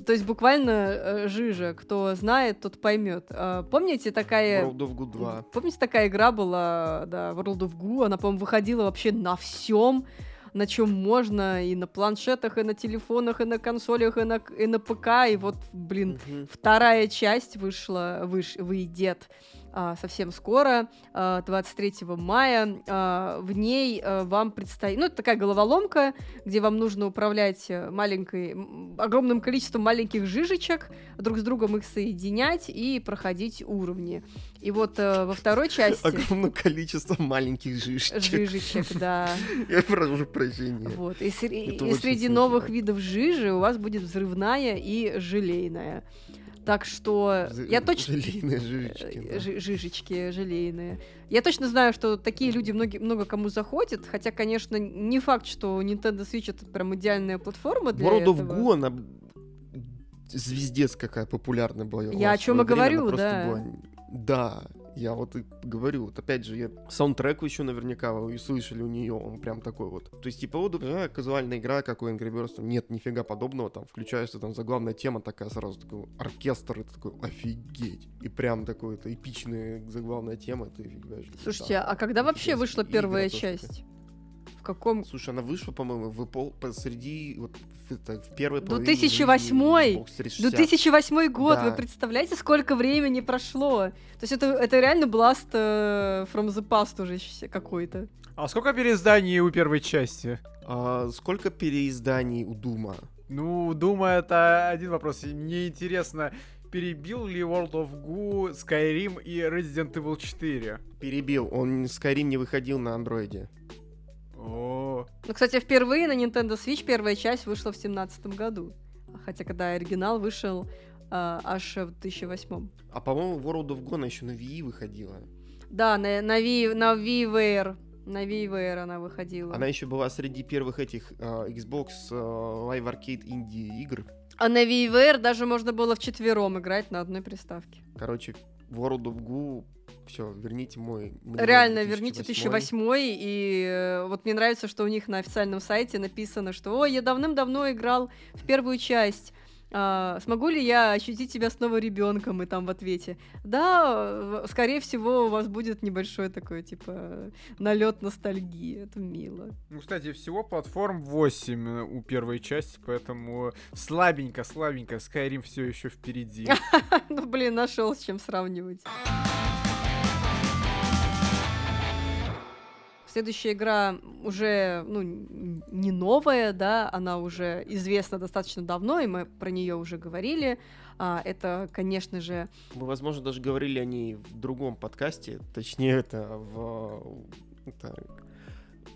[SPEAKER 1] То есть буквально э, жижа, кто знает, тот поймет. Э, помните такая...
[SPEAKER 2] World of Goo 2.
[SPEAKER 1] Помните такая игра была, да, World of Goo, она, по-моему, выходила вообще на всем, на чем можно, и на планшетах, и на телефонах, и на консолях, и на, и на ПК, и вот, блин, угу. вторая часть вышла, выш, выйдет а, совсем скоро, 23 а, мая. А, в ней вам предстоит... Ну, это такая головоломка, где вам нужно управлять маленькой, огромным количеством маленьких жижечек, друг с другом их соединять и проходить уровни. И вот э, во второй части...
[SPEAKER 2] Огромное количество маленьких жижечек.
[SPEAKER 1] Жижечек, да. *laughs*
[SPEAKER 2] Я прошу прощения.
[SPEAKER 1] Вот. И, и среди новых видов жижи у вас будет взрывная и желейная. Так что
[SPEAKER 2] Ж-
[SPEAKER 1] я точно...
[SPEAKER 2] Желейные жижечки.
[SPEAKER 1] Да. Ж- жижечки желейные. Я точно знаю, что такие люди многие, много кому заходят, хотя, конечно, не факт, что Nintendo Switch это прям идеальная платформа для
[SPEAKER 2] World
[SPEAKER 1] этого.
[SPEAKER 2] of Goo, она звездец какая популярная была.
[SPEAKER 1] Я о чем и говорю, да. Была...
[SPEAKER 2] Да, я вот и говорю, вот опять же, я саундтрек еще наверняка вы слышали у нее, он прям такой вот. То есть, типа, вот, да, казуальная игра, как у Angry Birds, нет, нифига подобного, там, включаешься, там, заглавная тема такая сразу, такой оркестр, и ты такой, офигеть. И прям такой, это эпичная заглавная тема, ты фигаешь.
[SPEAKER 1] Слушайте, а когда вообще вышла первая часть? Каком?
[SPEAKER 2] Слушай, она вышла, по-моему, в пол посреди вот в, это, в первой половине
[SPEAKER 1] 2008
[SPEAKER 2] жизни Xbox 360.
[SPEAKER 1] 2008 год,
[SPEAKER 2] Да.
[SPEAKER 1] вы представляете, сколько времени прошло? То есть это, это реально Blast э, from the Past уже какой-то.
[SPEAKER 3] А сколько переизданий у первой части?
[SPEAKER 2] А, сколько переизданий у Дума?
[SPEAKER 3] Ну, думаю, это один вопрос. Мне интересно, перебил ли World of Goo, Skyrim и Resident Evil 4?
[SPEAKER 2] Перебил. Он Skyrim не выходил на андроиде.
[SPEAKER 3] О,
[SPEAKER 1] Ну, кстати, впервые на Nintendo Switch первая часть вышла в 2017 году. Хотя, когда оригинал вышел а, аж в 2008.
[SPEAKER 2] А по-моему, World of Gone еще на Wii выходила.
[SPEAKER 1] Да, на, на, Wii, на ViiWare. На ViiWare она выходила.
[SPEAKER 2] Она еще была среди первых этих а, Xbox а, Live Arcade Indie игр.
[SPEAKER 1] А на ViiWare даже можно было вчетвером играть на одной приставке.
[SPEAKER 2] Короче, World of Goo, все, верните мой...
[SPEAKER 1] Реально, верните
[SPEAKER 2] 2008.
[SPEAKER 1] 2008 и э, вот мне нравится, что у них на официальном сайте написано, что «Ой, я давным-давно играл в первую часть, а, смогу ли я ощутить себя снова ребенком?» И там в ответе «Да, скорее всего, у вас будет небольшой такой, типа, налет ностальгии, это мило».
[SPEAKER 3] Ну, кстати, всего платформ 8 э, у первой части, поэтому слабенько, слабенько, Skyrim все еще впереди. *laughs*
[SPEAKER 1] Ну, блин, нашел с чем сравнивать. Следующая игра уже, ну, не новая, да, она уже известна достаточно давно, и мы про нее уже говорили. А, это, конечно же,
[SPEAKER 2] Мы, возможно, даже говорили о ней в другом подкасте. Точнее, это в... это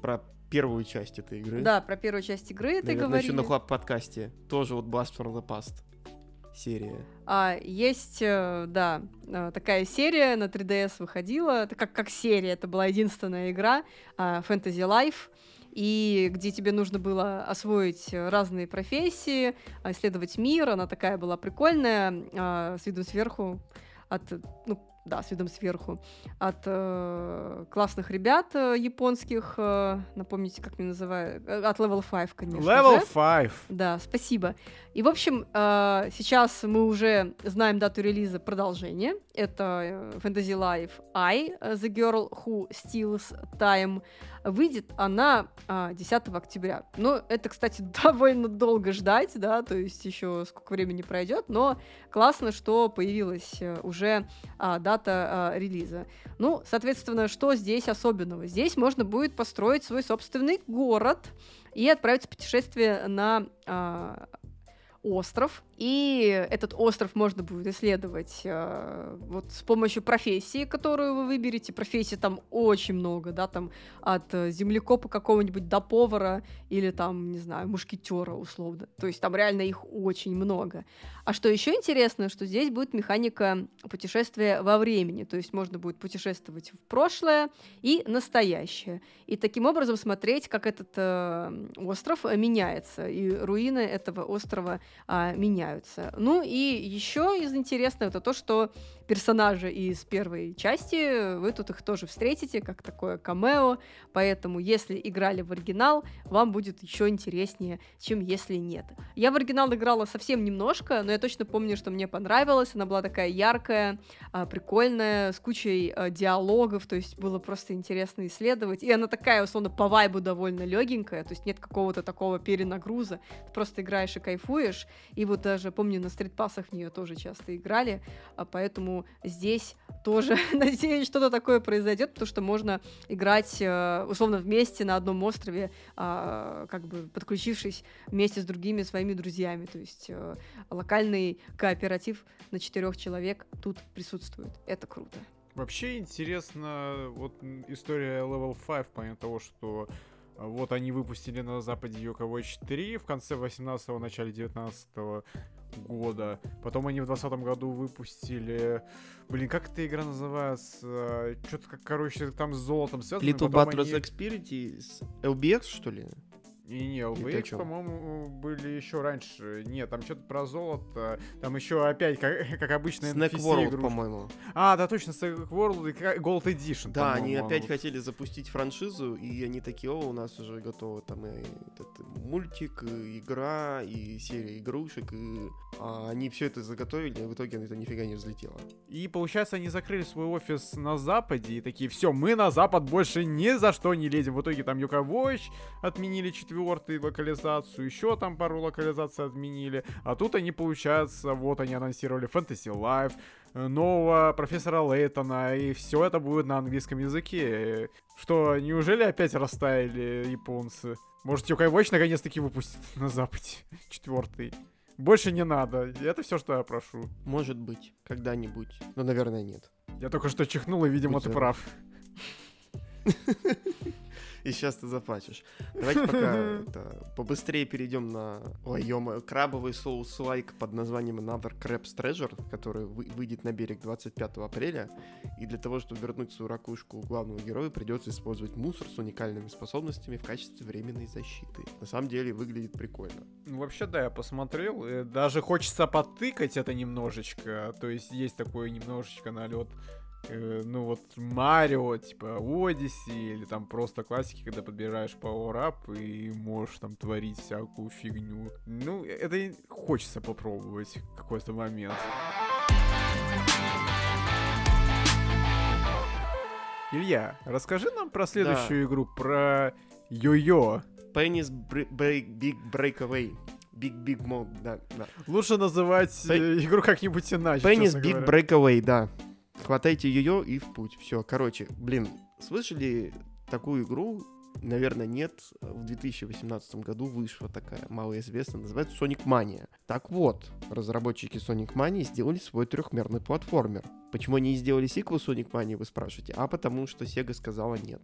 [SPEAKER 2] про первую часть этой игры.
[SPEAKER 1] да, про первую часть игры ты
[SPEAKER 2] Наверное, еще на Хлап подкасте. Тоже вот Blast from the Past серия.
[SPEAKER 1] А, есть, э, да, э, такая серия на 3DS выходила, это как, как серия, это была единственная игра а, Fantasy Life, и где тебе нужно было освоить разные профессии, а, исследовать мир, она такая была прикольная, а, с видом сверху, от, ну, да, с видом сверху, от э, классных ребят э, японских, э, напомните, как мне называют, э, от Level 5, конечно
[SPEAKER 3] Level
[SPEAKER 1] же.
[SPEAKER 3] 5.
[SPEAKER 1] Да, спасибо. И, в общем, э, сейчас мы уже знаем дату релиза продолжения. Это э, Fantasy Life I, э, The Girl Who Steals Time. Выйдет она а, 10 октября. Ну, это, кстати, *laughs* довольно долго ждать, да, то есть еще сколько времени пройдет, но классно, что появилась э, уже а, дата а, релиза. Ну, соответственно, что здесь особенного? Здесь можно будет построить свой собственный город, и отправиться в путешествие на а, остров. И этот остров можно будет исследовать а, вот с помощью профессии, которую вы выберете. Профессий там очень много, да, там от э, землекопа какого-нибудь до повара или там, не знаю, мушкетера условно. То есть там реально их очень много. А что еще интересно, что здесь будет механика путешествия во времени. То есть можно будет путешествовать в прошлое и настоящее. И таким образом смотреть, как этот э, остров э, меняется, и руины этого острова а, меняются. Ну и еще из интересного это то, что персонажи из первой части, вы тут их тоже встретите, как такое камео, поэтому если играли в оригинал, вам будет еще интереснее, чем если нет. Я в оригинал играла совсем немножко, но я точно помню, что мне понравилось, она была такая яркая, а, прикольная, с кучей а, диалогов, то есть было просто интересно исследовать, и она такая, условно, по вайбу довольно легенькая, то есть нет какого-то такого перенагруза, ты просто играешь и кайфуешь, и вот даже, помню, на стритпассах в нее тоже часто играли, а поэтому здесь тоже, *laughs* надеюсь, что-то такое произойдет, потому что можно играть, э, условно, вместе на одном острове, а, как бы подключившись вместе с другими своими друзьями, то есть э, локальный кооператив на четырех человек тут присутствует. Это круто.
[SPEAKER 3] Вообще интересно, вот история Level 5, помимо того, что вот они выпустили на Западе Yoka Watch 3 в конце 18-го, начале 19 года. Потом они в 20 году выпустили... Блин, как эта игра называется? Что-то, короче, там с золотом связано.
[SPEAKER 2] Little
[SPEAKER 3] потом
[SPEAKER 2] Battles
[SPEAKER 3] они-
[SPEAKER 2] Experience LBX, что ли?
[SPEAKER 3] И не, Wake,
[SPEAKER 2] чём?
[SPEAKER 3] по-моему, были еще раньше. Нет, там что-то про золото. Там еще опять, как, как обычно,
[SPEAKER 2] Snack
[SPEAKER 3] NPC
[SPEAKER 2] World,
[SPEAKER 3] игрушки.
[SPEAKER 2] по-моему.
[SPEAKER 3] А, да, точно, Snack World и Gold Edition.
[SPEAKER 2] Да, они опять хотели запустить франшизу, и они такие, о, у нас уже готово там и этот мультик, и игра, и серия игрушек, и а, они все это заготовили, и в итоге это нифига не взлетело.
[SPEAKER 3] И получается, они закрыли свой офис на Западе и такие, все, мы на Запад больше ни за что не лезем. В итоге там Yuka Watch отменили четвертую локализацию, еще там пару локализаций отменили. А тут они, получается, вот они анонсировали Fantasy Life, э, нового профессора Лейтона, и все это будет на английском языке. Что, неужели опять растаяли японцы? Может, Yuka Watch наконец-таки выпустит *laughs* на Западе четвертый? Больше не надо. Это все, что я прошу.
[SPEAKER 2] Может быть, когда-нибудь. Но, наверное, нет.
[SPEAKER 3] Я только что чихнул, и, видимо,
[SPEAKER 2] Будь
[SPEAKER 3] ты прав. *laughs*
[SPEAKER 2] И сейчас ты заплачешь. Давайте пока *laughs* это, побыстрее перейдем на... Ой, ё крабовый соус-лайк под названием Another Crab's Treasure, который вы- выйдет на берег 25 апреля. И для того, чтобы вернуть свою ракушку главному герою, придется использовать мусор с уникальными способностями в качестве временной защиты. На самом деле выглядит прикольно.
[SPEAKER 3] Ну, вообще, да, я посмотрел. э, Даже хочется потыкать это немножечко. То есть есть такой немножечко налет ну вот Марио, типа Одиссе, или там просто классики, когда подбираешь пауэрап и можешь там творить всякую фигню. Ну, это и хочется попробовать в какой-то момент. Илья, расскажи нам про следующую игру, про Йо-Йо.
[SPEAKER 2] Break- Big Breakaway. Big Big Mode, да, да.
[SPEAKER 3] Лучше называть э, игру как-нибудь иначе. Честно
[SPEAKER 2] Big
[SPEAKER 3] говоря.
[SPEAKER 2] Breakaway, да. Хватайте ее и в путь. Все, короче, блин, слышали такую игру? Наверное, нет. В 2018 году вышла такая малоизвестная, называется Sonic Mania. Так вот, разработчики Sonic Mania сделали свой трехмерный платформер. Почему они не сделали сиквел Sonic Mania, вы спрашиваете? А потому что Sega сказала нет.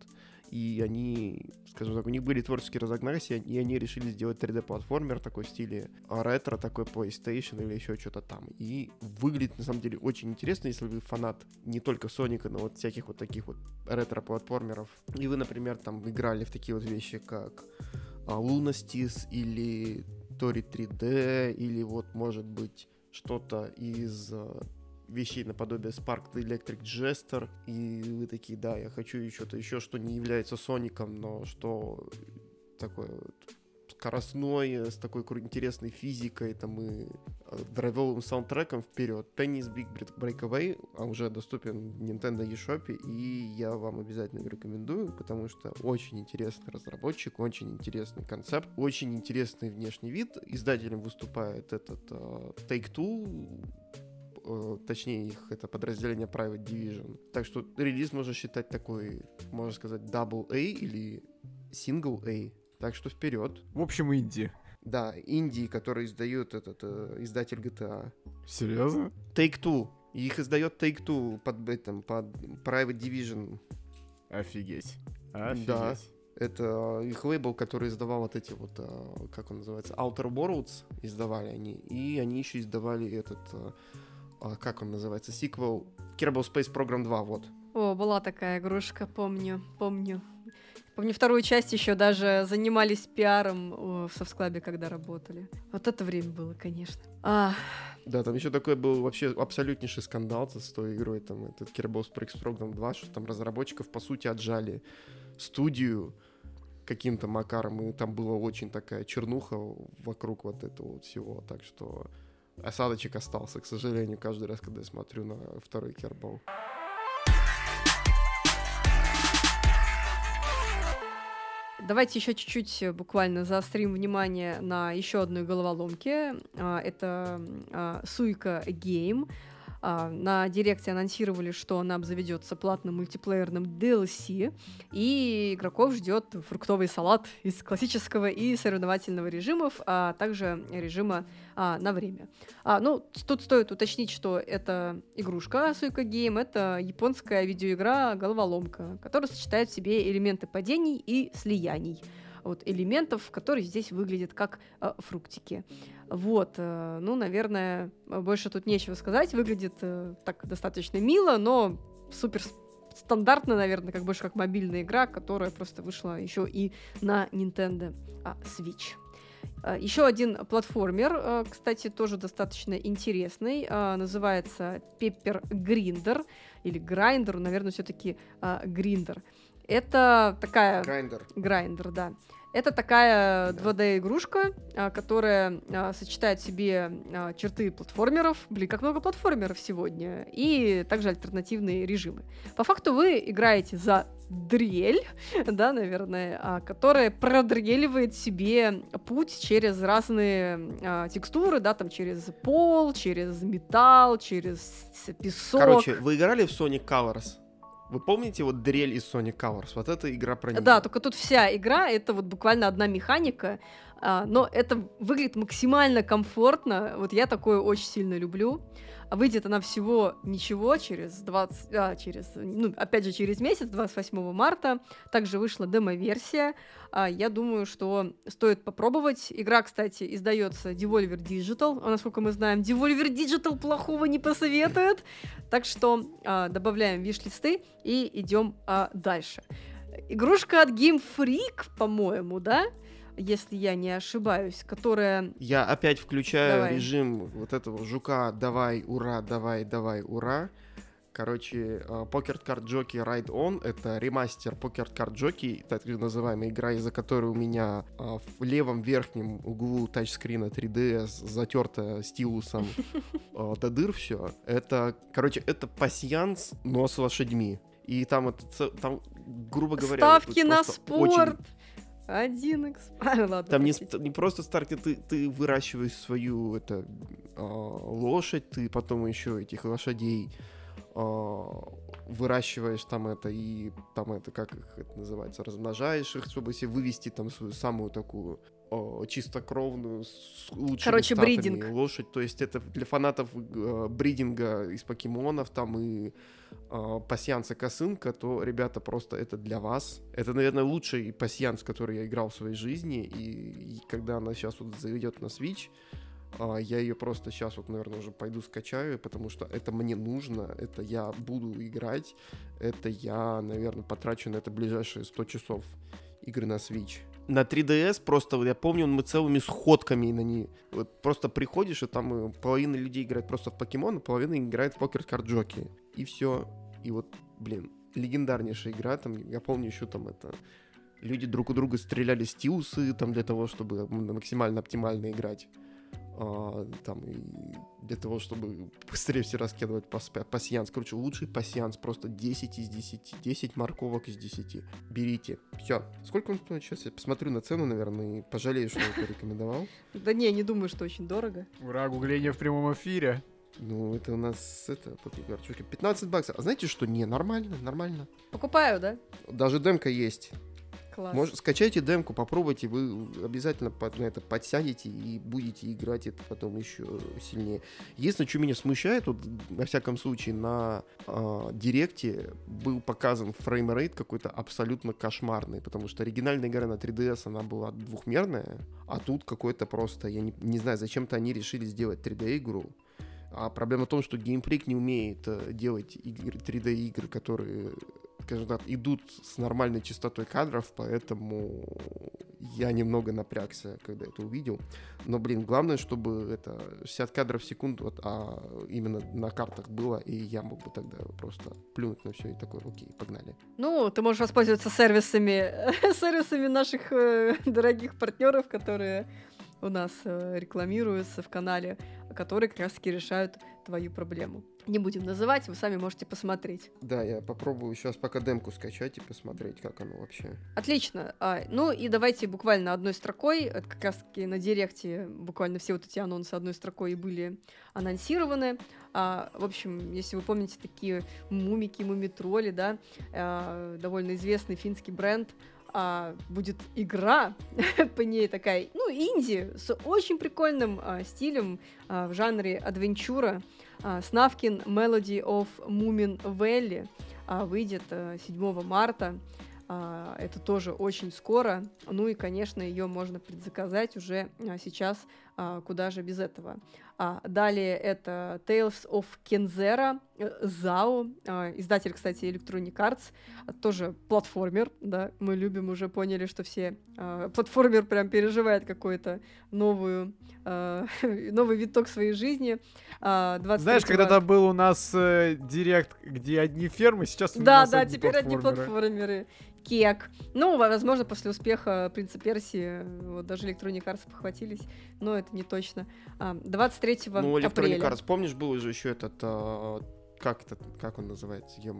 [SPEAKER 2] И они, скажем так, у них были творческие разогнания, и они решили сделать 3D-платформер такой в стиле ретро, такой PlayStation или еще что-то там. И выглядит, на самом деле, очень интересно, если вы фанат не только Соника, но вот всяких вот таких вот ретро-платформеров. И вы, например, там играли в такие вот вещи, как а, Lunastice или Тори 3D, или вот, может быть, что-то из а, вещей наподобие Spark Electric Jester, и вы такие, да, я хочу что-то еще, что не является Соником, но что такое вот скоростное, с такой интересной физикой, там и э, драйвовым саундтреком вперед. Tennis Big Break- Breakaway а уже доступен в Nintendo eShop, и я вам обязательно рекомендую, потому что очень интересный разработчик, очень интересный концепт, очень интересный внешний вид. Издателем выступает этот э, Take-Two, э, точнее их это подразделение Private Division. Так что релиз можно считать такой, можно сказать, Double A или Single A. Так что вперед.
[SPEAKER 3] В общем, инди.
[SPEAKER 2] Да, Индии, который издает этот э, издатель GTA.
[SPEAKER 3] Серьезно?
[SPEAKER 2] Take-Two. И Их издает Take-Two под этим, под Private Division.
[SPEAKER 3] Офигеть.
[SPEAKER 2] Да.
[SPEAKER 3] Офигеть.
[SPEAKER 2] Это э, их лейбл, который издавал вот эти вот, э, как он называется, Outer Worlds издавали они. И они еще издавали этот, э, а, как он называется, сиквел Kerbal Space Program 2, вот.
[SPEAKER 1] О, была такая игрушка, помню, помню. Помню, вторую часть еще даже занимались пиаром о, в софтклабе, когда работали. Вот это время было, конечно. А,
[SPEAKER 2] Да, там еще такой был вообще абсолютнейший скандал с той игрой, там, этот Kerbal Space Program 2, что там разработчиков, по сути, отжали студию каким-то макаром, и там была очень такая чернуха вокруг вот этого вот всего, так что осадочек остался, к сожалению, каждый раз, когда я смотрю на второй Kerbal.
[SPEAKER 1] Давайте еще чуть-чуть э, буквально заострим внимание на еще одной головоломке. А, Это а, Суика Гейм. А, На директе анонсировали, что она обзаведется платным мультиплеерным DLC, и игроков ждет фруктовый салат из классического и соревновательного режимов, а также режима а, на время. А, ну, тут стоит уточнить, что это игрушка Суика Гейм, это японская видеоигра головоломка, которая сочетает в себе элементы падений и слияний. Вот элементов, которые здесь выглядят как э, фруктики. Вот, э, ну, наверное, больше тут нечего сказать. Выглядит э, так достаточно мило, но супер с- стандартная, наверное, как больше как мобильная игра, которая просто вышла еще и на Nintendo а, Switch. А, еще один платформер, а, кстати, тоже достаточно интересный, а, называется Pepper Grinder или Grinder, наверное, все-таки Grinder. Это такая...
[SPEAKER 2] Grinder.
[SPEAKER 1] Grinder, да. Это такая 2D-игрушка, которая сочетает в себе черты платформеров. Блин, как много платформеров сегодня. И также альтернативные режимы. По факту вы играете за дрель, да, наверное, а, которая продреливает себе путь через разные а, текстуры, да, там через пол, через металл, через песок.
[SPEAKER 2] Короче, вы играли в Sonic Colors? Вы помните вот дрель из Sonic Colors? Вот эта игра про нее.
[SPEAKER 1] Да, только тут вся игра, это вот буквально одна механика, а, но это выглядит максимально комфортно. Вот я такое очень сильно люблю. А выйдет она всего ничего через 20, а, через, ну, опять же, через месяц, 28 марта. Также вышла демо-версия. А, я думаю, что стоит попробовать. Игра, кстати, издается Devolver Digital. А, насколько мы знаем, Devolver Digital плохого не посоветует. Так что а, добавляем виш-листы и идем а, дальше. Игрушка от Game Freak, по-моему, да? Если я не ошибаюсь, которая...
[SPEAKER 2] Я опять включаю давай. режим вот этого жука «давай, ура, давай, давай, ура». Короче, Pocket Card Jockey Ride On — это ремастер Pocket Card Jockey, так называемая игра, из-за которой у меня а, в левом верхнем углу тачскрина 3DS затерто стилусом а, до дыр все. Это, короче, это пассианс, но с лошадьми. И там это, там, грубо говоря...
[SPEAKER 1] Ставки на спорт! Очень один x *laughs*
[SPEAKER 2] а, ладно, Там не, не просто старт, ты, ты выращиваешь свою это, э, лошадь, ты потом еще этих лошадей э, выращиваешь там это и там это, как их это называется, размножаешь их, чтобы себе вывести там свою самую такую о, чистокровную, с лучшими
[SPEAKER 1] Короче,
[SPEAKER 2] статами
[SPEAKER 1] бридинг.
[SPEAKER 2] лошадь. То есть это для фанатов э, бридинга из покемонов там и э, пассианса косынка, то, ребята, просто это для вас. Это, наверное, лучший пассианс, который я играл в своей жизни. И, и когда она сейчас вот зайдет на Switch, э, я ее просто сейчас вот, наверное, уже пойду скачаю, потому что это мне нужно, это я буду играть, это я, наверное, потрачу на это ближайшие 100 часов игры на Switch на 3DS просто, я помню, мы целыми сходками на ней. Вот просто приходишь, и там э, половина людей играет просто в покемон, а половина играет в покер карджоки. И все. И вот, блин, легендарнейшая игра, там, я помню еще там это... Люди друг у друга стреляли стилусы там для того, чтобы максимально оптимально играть а, там, и для того, чтобы быстрее все раскидывать пас пассианс. Короче, лучший пассианс, просто 10 из 10, 10 морковок из 10. Берите. Все. Сколько он стоит сейчас? Я посмотрю на цену, наверное, и пожалею, что я порекомендовал.
[SPEAKER 1] Да не, не думаю, что очень дорого.
[SPEAKER 3] Ура, гугление в прямом эфире.
[SPEAKER 2] Ну, это у нас, это, 15 баксов. А знаете что? Не, нормально, нормально.
[SPEAKER 1] Покупаю, да?
[SPEAKER 2] Даже демка есть.
[SPEAKER 1] Класс.
[SPEAKER 2] Может, скачайте демку, попробуйте, вы обязательно под, на это подсядете и будете играть это потом еще сильнее. Единственное, что меня смущает, вот, во всяком случае, на э, директе был показан фреймрейт какой-то абсолютно кошмарный, потому что оригинальная игра на 3DS, она была двухмерная, а тут какой-то просто, я не, не знаю, зачем-то они решили сделать 3D-игру, а проблема в том, что Freak не умеет э, делать игры, 3D-игры, которые скажем так, идут с нормальной частотой кадров, поэтому я немного напрягся, когда это увидел. Но, блин, главное, чтобы это 60 кадров в секунду, вот, а именно на картах было, и я мог бы тогда просто плюнуть на все и такой, окей, погнали.
[SPEAKER 1] Ну, ты можешь воспользоваться сервисами, *laughs* сервисами наших э, дорогих партнеров, которые у нас э, рекламируются в канале, которые как раз-таки решают твою проблему. Не будем называть, вы сами можете посмотреть.
[SPEAKER 2] Да, я попробую сейчас пока демку скачать и посмотреть, как оно вообще.
[SPEAKER 1] Отлично. А, ну и давайте буквально одной строкой, это как раз таки на директе буквально все вот эти анонсы одной строкой и были анонсированы. А, в общем, если вы помните такие мумики, мумитроли, да, а, довольно известный финский бренд, а, будет игра, *laughs* по ней такая, ну, инди, с очень прикольным а, стилем а, в жанре адвенчура. А, Снавкин Melody of Moomin Valley выйдет а, 7 марта. А, это тоже очень скоро. Ну и, конечно, ее можно предзаказать уже а, сейчас а, куда же без этого. А, далее это Tales of Kenzera, ZAO, э, а, издатель, кстати, Electronic Arts, тоже платформер, да, мы любим, уже поняли, что все а, платформер прям переживает какой-то новую, а, *laughs* новый виток своей жизни.
[SPEAKER 3] А, Знаешь, когда-то был у нас э, директ, где одни фермы, сейчас у
[SPEAKER 1] да,
[SPEAKER 3] нас
[SPEAKER 1] Да, да, теперь одни платформеры. Кек. Ну, возможно, после успеха «Принца Персии» вот даже Electronic Arts похватились, но это не точно. 23 а, ну, Electronic апреля. Arts,
[SPEAKER 2] помнишь, был уже еще этот а, как это, как он называется, ё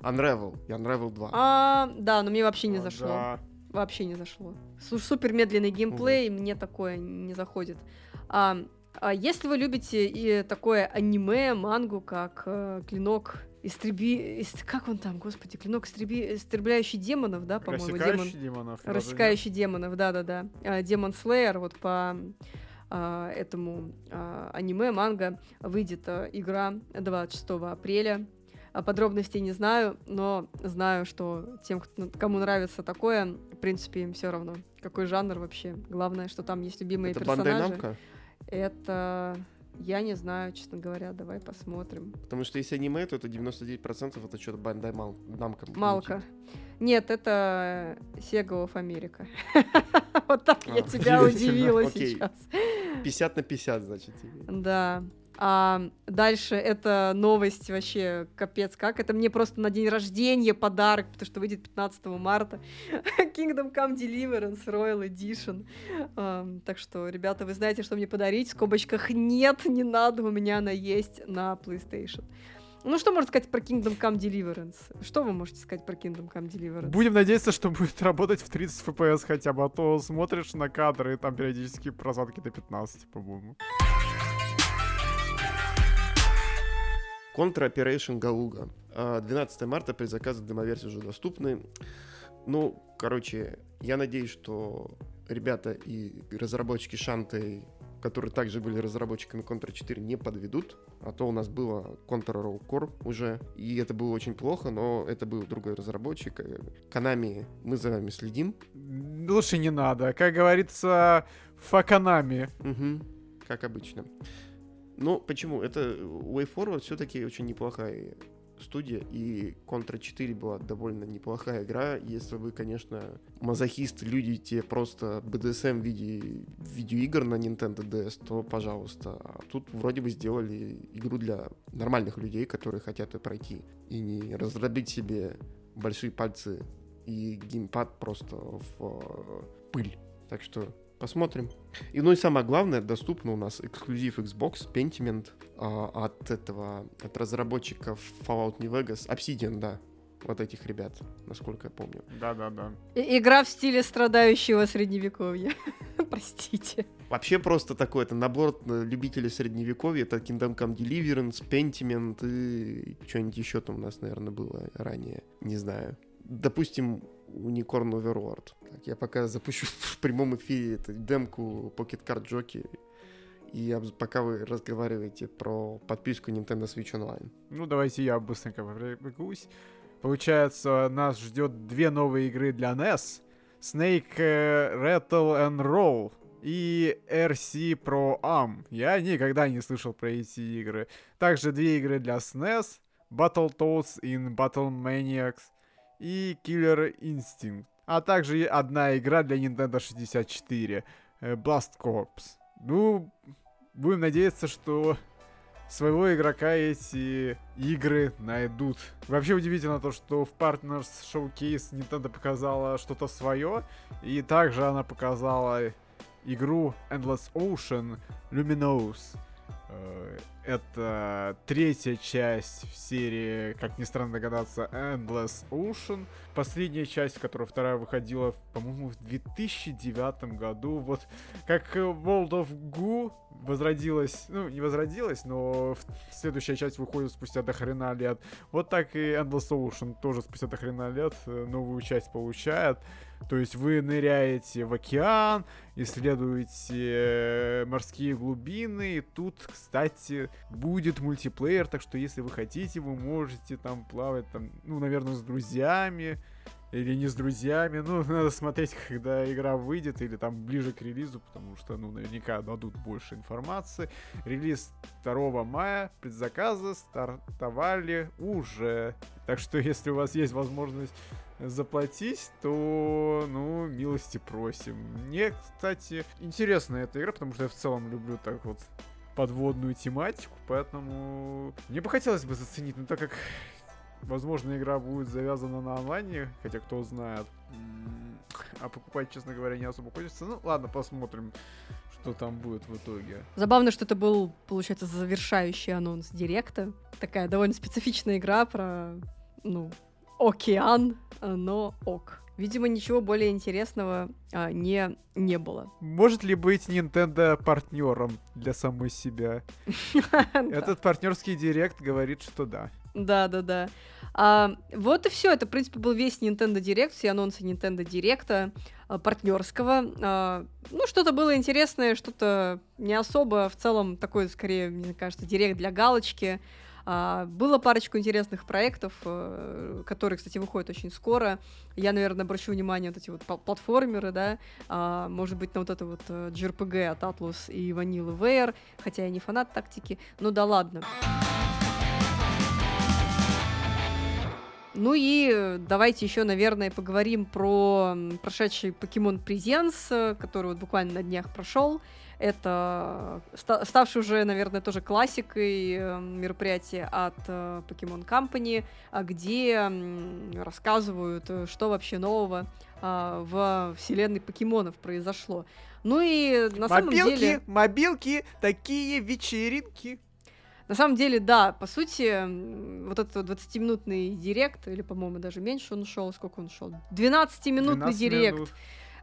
[SPEAKER 2] Unravel, и Unravel 2.
[SPEAKER 1] А, да, но мне вообще не а, зашло. Да. Вообще не зашло. Супер медленный геймплей, угу. мне такое не заходит. А, а если вы любите и такое аниме, мангу, как э, Клинок истреби... Как он там, господи, клинок истреби... истребляющий демонов, да, по-моему?
[SPEAKER 3] Рассекающий демон... демонов.
[SPEAKER 1] Рассекающий демонов, да-да-да. Демон Слеер, вот по а, этому а, аниме, манга, выйдет а, игра 26 апреля. Подробностей не знаю, но знаю, что тем, кому нравится такое, в принципе, им все равно. Какой жанр вообще. Главное, что там есть любимые
[SPEAKER 2] Это
[SPEAKER 1] персонажи. Это я не знаю, честно говоря, давай посмотрим.
[SPEAKER 2] Потому что если аниме, то это 99% это что-то Бандай Мал, Намка.
[SPEAKER 1] Малка. Нет, это Sega of America. *laughs* Вот так я а, тебя удивила сейчас.
[SPEAKER 2] 50 на 50, значит.
[SPEAKER 1] Да. А дальше это новость вообще капец как. Это мне просто на день рождения подарок, потому что выйдет 15 марта. *laughs* Kingdom Come Deliverance Royal Edition. Um, так что, ребята, вы знаете, что мне подарить. В скобочках нет, не надо, у меня она есть на PlayStation. Ну, что можно сказать про Kingdom Come Deliverance? Что вы можете сказать про Kingdom Come Deliverance?
[SPEAKER 3] Будем надеяться, что будет работать в 30 FPS хотя бы, а то смотришь на кадры, и там периодически просадки до 15, по-моему.
[SPEAKER 2] Contra Operation Галуга. 12 марта предзаказы демоверсии уже доступны. Ну, короче, я надеюсь, что ребята и разработчики Шанты, которые также были разработчиками Contra 4, не подведут. А то у нас было Contra Roll Core уже, и это было очень плохо, но это был другой разработчик. Канами, мы за вами следим.
[SPEAKER 3] Лучше не надо. Как говорится, Факанами.
[SPEAKER 2] Угу, как обычно. Ну, почему? Это Way Forward все-таки очень неплохая студия, и Contra 4 была довольно неплохая игра, если вы, конечно, мазохист, любите просто BDSM в виде видеоигр на Nintendo DS, то пожалуйста. А тут вроде бы сделали игру для нормальных людей, которые хотят ее пройти, и не раздробить себе большие пальцы и геймпад просто в э, пыль. Так что Посмотрим. И ну и самое главное, доступно у нас эксклюзив Xbox Pentiment а, от этого, от разработчиков Fallout New Vegas, Obsidian, да, вот этих ребят, насколько я помню.
[SPEAKER 3] Да-да-да.
[SPEAKER 1] Игра в стиле страдающего средневековья. *laughs* Простите.
[SPEAKER 2] Вообще просто такой, это набор любителей средневековья, это Kingdom Come Deliverance, Pentiment и что-нибудь еще там у нас, наверное, было ранее, не знаю. Допустим, Unicorn Overlord. Так, я пока запущу *laughs* в прямом эфире эту демку Pocket Card Jockey. И пока вы разговариваете про подписку Nintendo Switch Online.
[SPEAKER 3] Ну, давайте я быстренько пробегусь. Получается, нас ждет две новые игры для NES. Snake uh, Rattle and Roll и RC Pro Am. Я никогда не слышал про эти игры. Также две игры для SNES. Battletoads in Battle Maniacs и Killer Instinct, а также одна игра для Nintendo 64, э, Blast Corps. Ну, будем надеяться, что своего игрока эти игры найдут. Вообще удивительно то, что в Partners Showcase Nintendo показала что-то свое, и также она показала игру Endless Ocean Luminous. Э, это третья часть в серии, как ни странно догадаться, Endless Ocean. Последняя часть, которая вторая выходила, по-моему, в 2009 году. Вот как World of Goo возродилась, ну, не возродилась, но следующая часть выходит спустя до хрена лет. Вот так и Endless Ocean тоже спустя до хрена лет э, новую часть получает. То есть вы ныряете в океан, исследуете э, морские глубины. И тут, кстати, будет мультиплеер, так что если вы хотите, вы можете там плавать, там, ну, наверное, с друзьями или не с друзьями. Ну, *laughs* надо смотреть, когда игра выйдет, или там ближе к релизу, потому что, ну, наверняка дадут больше информации. Релиз 2 мая, предзаказы стартовали уже. Так что, *laughs* если у вас есть возможность заплатить, то, ну, милости просим. Мне, кстати, интересна эта игра, потому что я в целом люблю так вот подводную тематику, поэтому мне бы хотелось бы заценить, но так как Возможно, игра будет завязана на онлайне, хотя кто знает. А покупать, честно говоря, не особо хочется. Ну, ладно, посмотрим, что там будет в итоге.
[SPEAKER 1] Забавно, что это был, получается, завершающий анонс Директа. Такая довольно специфичная игра про, ну, океан, но ок. Видимо, ничего более интересного а, не, не было.
[SPEAKER 3] Может ли быть Nintendo партнером для самой себя? *laughs* Этот партнерский директ говорит, что да.
[SPEAKER 1] Да, да, да. А, вот и все. Это, в принципе, был весь Nintendo Direct, все анонсы Nintendo Direct а, партнерского. А, ну, что-то было интересное, что-то не особо. В целом, такой, скорее, мне кажется, директ для галочки. А, было парочку интересных проектов, а, которые, кстати, выходят очень скоро. Я, наверное, обращу внимание вот эти вот платформеры, да, а, может быть, на вот это вот JRPG э, от Atlus и Vanilla Ware, хотя я не фанат тактики, ну да ладно. Ну и давайте еще, наверное, поговорим про прошедший Pokemon Presents, который вот буквально на днях прошел. Это ставший уже, наверное, тоже классикой э, мероприятие от э, Pokemon Company, а где рассказывают, э, что вообще нового а, в вселенной покемонов произошло. Ну и на самом
[SPEAKER 3] мобилки,
[SPEAKER 1] деле...
[SPEAKER 3] Мобилки, такие вечеринки.
[SPEAKER 1] На самом деле, да, по сути, вот этот 20-минутный директ, или, по-моему, даже меньше он шел, сколько он шел? 12-минутный директ. Минут.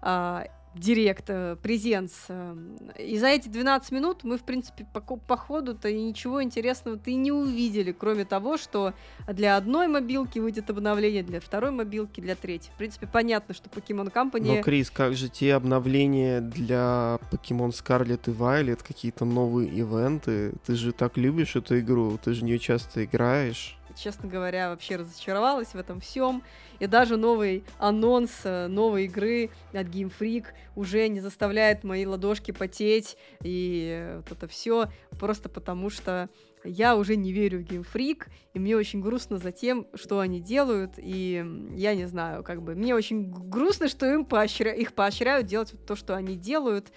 [SPEAKER 1] А, директ, э, презенс. Э, и за эти 12 минут мы, в принципе, по, по ходу-то и ничего интересного-то и не увидели, кроме того, что для одной мобилки выйдет обновление, для второй мобилки, для третьей. В принципе, понятно, что Pokemon Company...
[SPEAKER 2] Но, Крис, как же те обновления для Pokemon Scarlet и Violet, какие-то новые ивенты? Ты же так любишь эту игру, ты же в нее часто играешь
[SPEAKER 1] честно говоря, вообще разочаровалась в этом всем. И даже новый анонс э, новой игры от Game Freak уже не заставляет мои ладошки потеть. И вот это все просто потому, что я уже не верю в Game Freak, и мне очень грустно за тем, что они делают, и я не знаю, как бы, мне очень грустно, что им поощря... их поощряют делать вот то, что они делают,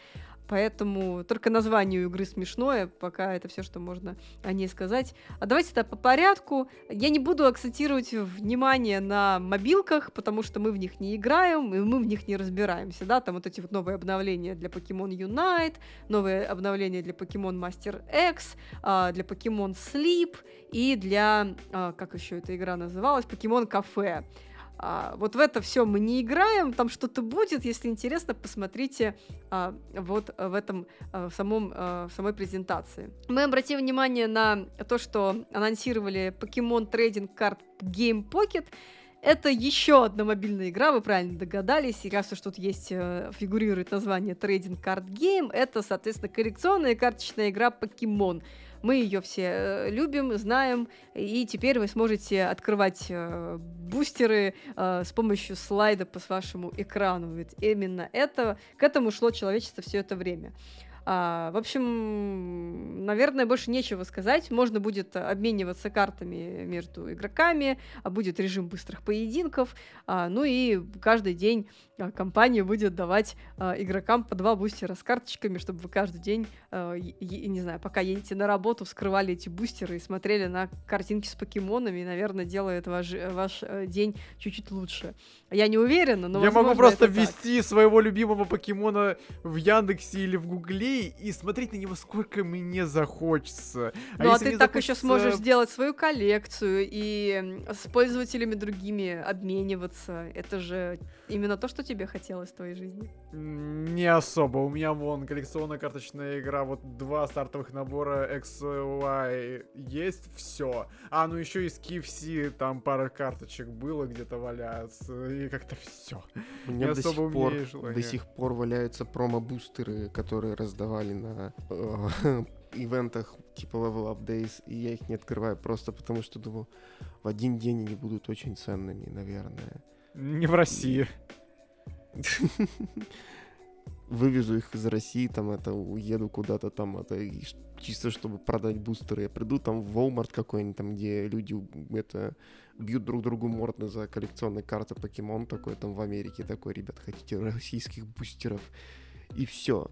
[SPEAKER 1] Поэтому только название у игры смешное, пока это все, что можно о ней сказать. А давайте это по порядку. Я не буду акцентировать внимание на мобилках, потому что мы в них не играем, и мы в них не разбираемся, да, там вот эти вот новые обновления для Pokemon Unite, новые обновления для Pokemon Master X, а, для Pokemon Sleep и для, а, как еще эта игра называлась, Pokemon Cafe. А, вот в это все мы не играем, там что-то будет, если интересно, посмотрите а, вот в этом а, в самом а, в самой презентации. Мы обратим внимание на то, что анонсировали Pokemon Trading Card Game Pocket. Это еще одна мобильная игра, вы правильно догадались. И раз уж тут есть, э, фигурирует название Trading Card Game, это, соответственно, коллекционная карточная игра Pokemon. Мы ее все э, любим, знаем, и теперь вы сможете открывать э, бустеры э, с помощью слайда по вашему экрану. Ведь именно это, к этому шло человечество все это время. А, в общем, наверное, больше нечего сказать. Можно будет обмениваться картами между игроками, а будет режим быстрых поединков. А, ну и каждый день а, компания будет давать а, игрокам по два бустера с карточками, чтобы вы каждый день, а, е- не знаю, пока едете на работу, вскрывали эти бустеры и смотрели на картинки с покемонами, и, наверное, делает ваш, ваш э, день чуть-чуть лучше. Я не уверена, но
[SPEAKER 3] Я могу просто ввести своего любимого покемона в Яндексе или в Гугле и смотреть на него сколько мне захочется.
[SPEAKER 1] А ну а, ты так захочется... еще сможешь сделать свою коллекцию и с пользователями другими обмениваться. Это же именно то, что тебе хотелось в твоей жизни.
[SPEAKER 3] Не особо. У меня вон коллекционная карточная игра, вот два стартовых набора X, Y есть, все. А, ну еще из KFC там пара карточек было, где-то валяются, и как-то все.
[SPEAKER 2] У меня до сих, пор, до сих пор валяются промо-бустеры, которые раздавали давали на э, *laughs* ивентах типа Level Up Days, и я их не открываю просто потому, что думаю, в один день они будут очень ценными, наверное.
[SPEAKER 3] Не в России. *laughs*
[SPEAKER 2] Вывезу их из России, там это, уеду куда-то там, это чисто чтобы продать бустеры. Я приду там в Walmart какой-нибудь, там, где люди это бьют друг другу морды за коллекционные карты покемон такой, там в Америке такой, ребят, хотите российских бустеров? И все.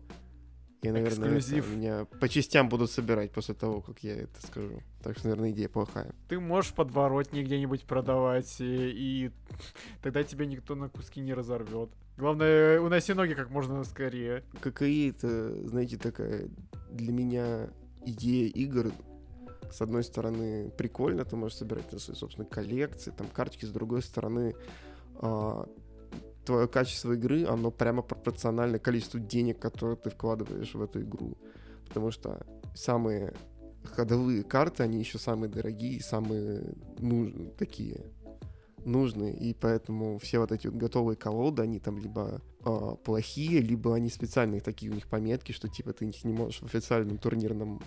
[SPEAKER 2] Я, наверное, это,
[SPEAKER 3] Эксклюзив.
[SPEAKER 2] меня по частям будут собирать после того, как я это скажу. Так что, наверное, идея плохая.
[SPEAKER 3] Ты можешь подворотни где-нибудь продавать, и, и тогда тебя никто на куски не разорвет. Главное, уноси ноги как можно скорее.
[SPEAKER 2] ККИ это, знаете, такая для меня идея игр. С одной стороны, прикольно, ты можешь собирать на свои собственные коллекции, там карточки, с другой стороны, твое качество игры, оно прямо пропорционально количеству денег, которые ты вкладываешь в эту игру. Потому что самые ходовые карты, они еще самые дорогие, самые нужные, такие нужные, и поэтому все вот эти вот готовые колоды, они там либо э, плохие, либо они специальные такие у них пометки, что типа ты их не можешь в официальном турнирном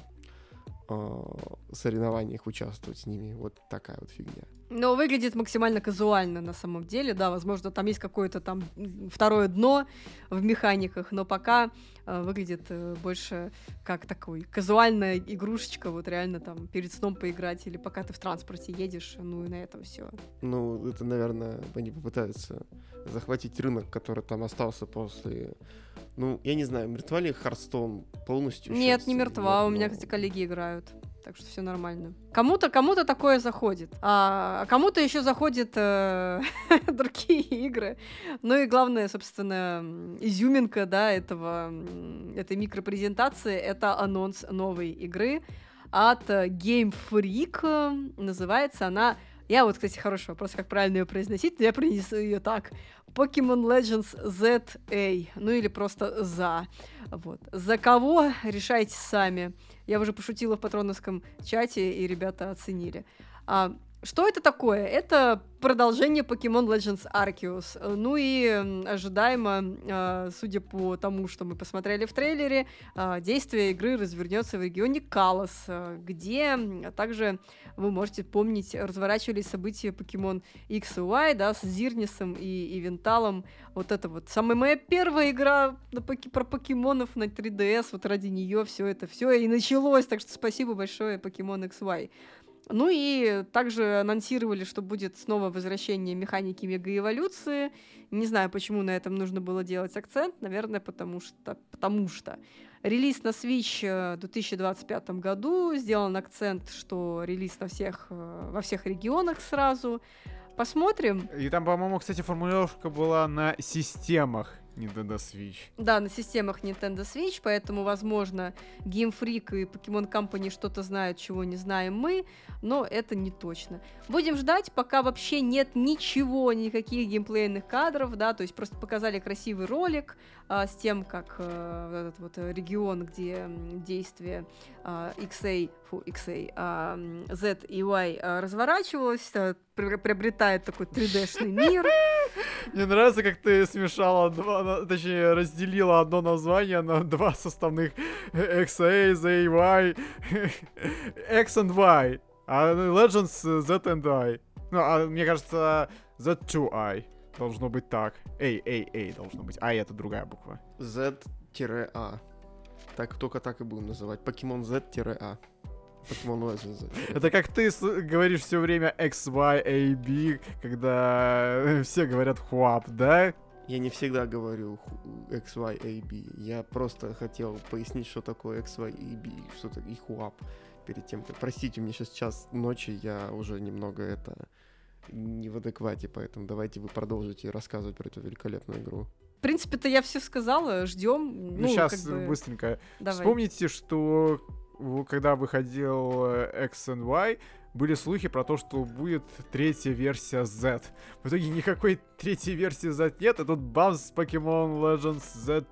[SPEAKER 2] соревнованиях участвовать с ними. Вот такая вот фигня.
[SPEAKER 1] Но выглядит максимально казуально на самом деле, да, возможно, там есть какое-то там второе дно в механиках, но пока э, выглядит э, больше как такой казуальная игрушечка, вот реально там перед сном поиграть или пока ты в транспорте едешь, ну и на этом все.
[SPEAKER 2] Ну, это, наверное, они попытаются захватить рынок, который там остался после... Ну, я не знаю, мертва ли Харстон полностью?
[SPEAKER 1] Нет, не мертва,
[SPEAKER 2] нет,
[SPEAKER 1] у меня,
[SPEAKER 2] но-
[SPEAKER 1] кстати, коллеги играют. Так что все нормально. Кому-то, кому-то такое заходит. А, а кому-то еще заходят э, *laughs* другие игры. Ну и главное, собственно, изюминка, да, этого, этой микропрезентации это анонс новой игры от э, Game Freak. Называется она. Я вот, кстати, хороший вопрос, как правильно ее произносить, но я принесу ее так. Pokemon Legends ZA, ну или просто за. Вот. За кого решайте сами. Я уже пошутила в патроновском чате, и ребята оценили. А, что это такое? Это продолжение Pokemon Legends Arceus. Э, Ну и ожидаемо, а, судя по тому, что мы посмотрели в трейлере, а, действие игры развернется в регионе Калос, где также вы можете помнить, разворачивались события Pokemon X и Y, да, с Зирнисом и, и Винталом. Вот это вот самая моя первая игра про покемонов на 3DS, вот ради нее все это все и началось, так что спасибо большое Pokemon XY. Ну и также анонсировали, что будет снова возвращение механики мегаэволюции. Не знаю, почему на этом нужно было делать акцент. Наверное, потому что... Потому что. Релиз на Switch э, в 2025 году. Сделан акцент, что релиз на всех, э, во всех регионах сразу. Посмотрим.
[SPEAKER 3] И там, по-моему, кстати, формулировка была на системах Nintendo Switch.
[SPEAKER 1] Да, на системах Nintendo Switch, поэтому, возможно, Game Freak и Pokemon Company что-то знают, чего не знаем мы, но это не точно. Будем ждать, пока вообще нет ничего, никаких геймплейных кадров, да, то есть просто показали красивый ролик а, с тем, как вот этот вот регион, где действие а, XA, фу, XA, а, Z и Y а, разворачивалось, а, при- приобретает такой 3D-шный мир. *laughs*
[SPEAKER 3] Мне нравится, как ты смешала два, точнее, разделила одно название на *laughs* два составных XA, *laughs* ZY, X and Y, а Legends Z and I. Ну, а мне кажется, Z2I должно быть так. Эй, эй, эй, должно быть. А это другая буква.
[SPEAKER 2] Z-A. Так, только так и будем называть. Покемон Z-A. Покемон Legends.
[SPEAKER 3] Это как ты говоришь все время XY, AB, когда *laughs* все говорят хуап, да?
[SPEAKER 2] Я не всегда говорю ху- XY, AB. Я просто хотел пояснить, что такое XY, AB, что такое и хуап перед тем, как... Простите, у меня сейчас час ночи, я уже немного это не в адеквате, поэтому давайте вы продолжите рассказывать про эту великолепную игру.
[SPEAKER 1] В принципе-то я все сказала, ждем.
[SPEAKER 3] Ну, сейчас
[SPEAKER 1] как бы,
[SPEAKER 3] быстренько.
[SPEAKER 1] давай.
[SPEAKER 3] Вспомните, что когда выходил э, X and Y, были слухи про то, что будет третья версия Z. В итоге никакой третьей версии Z нет, а тут бамс Pokemon Legends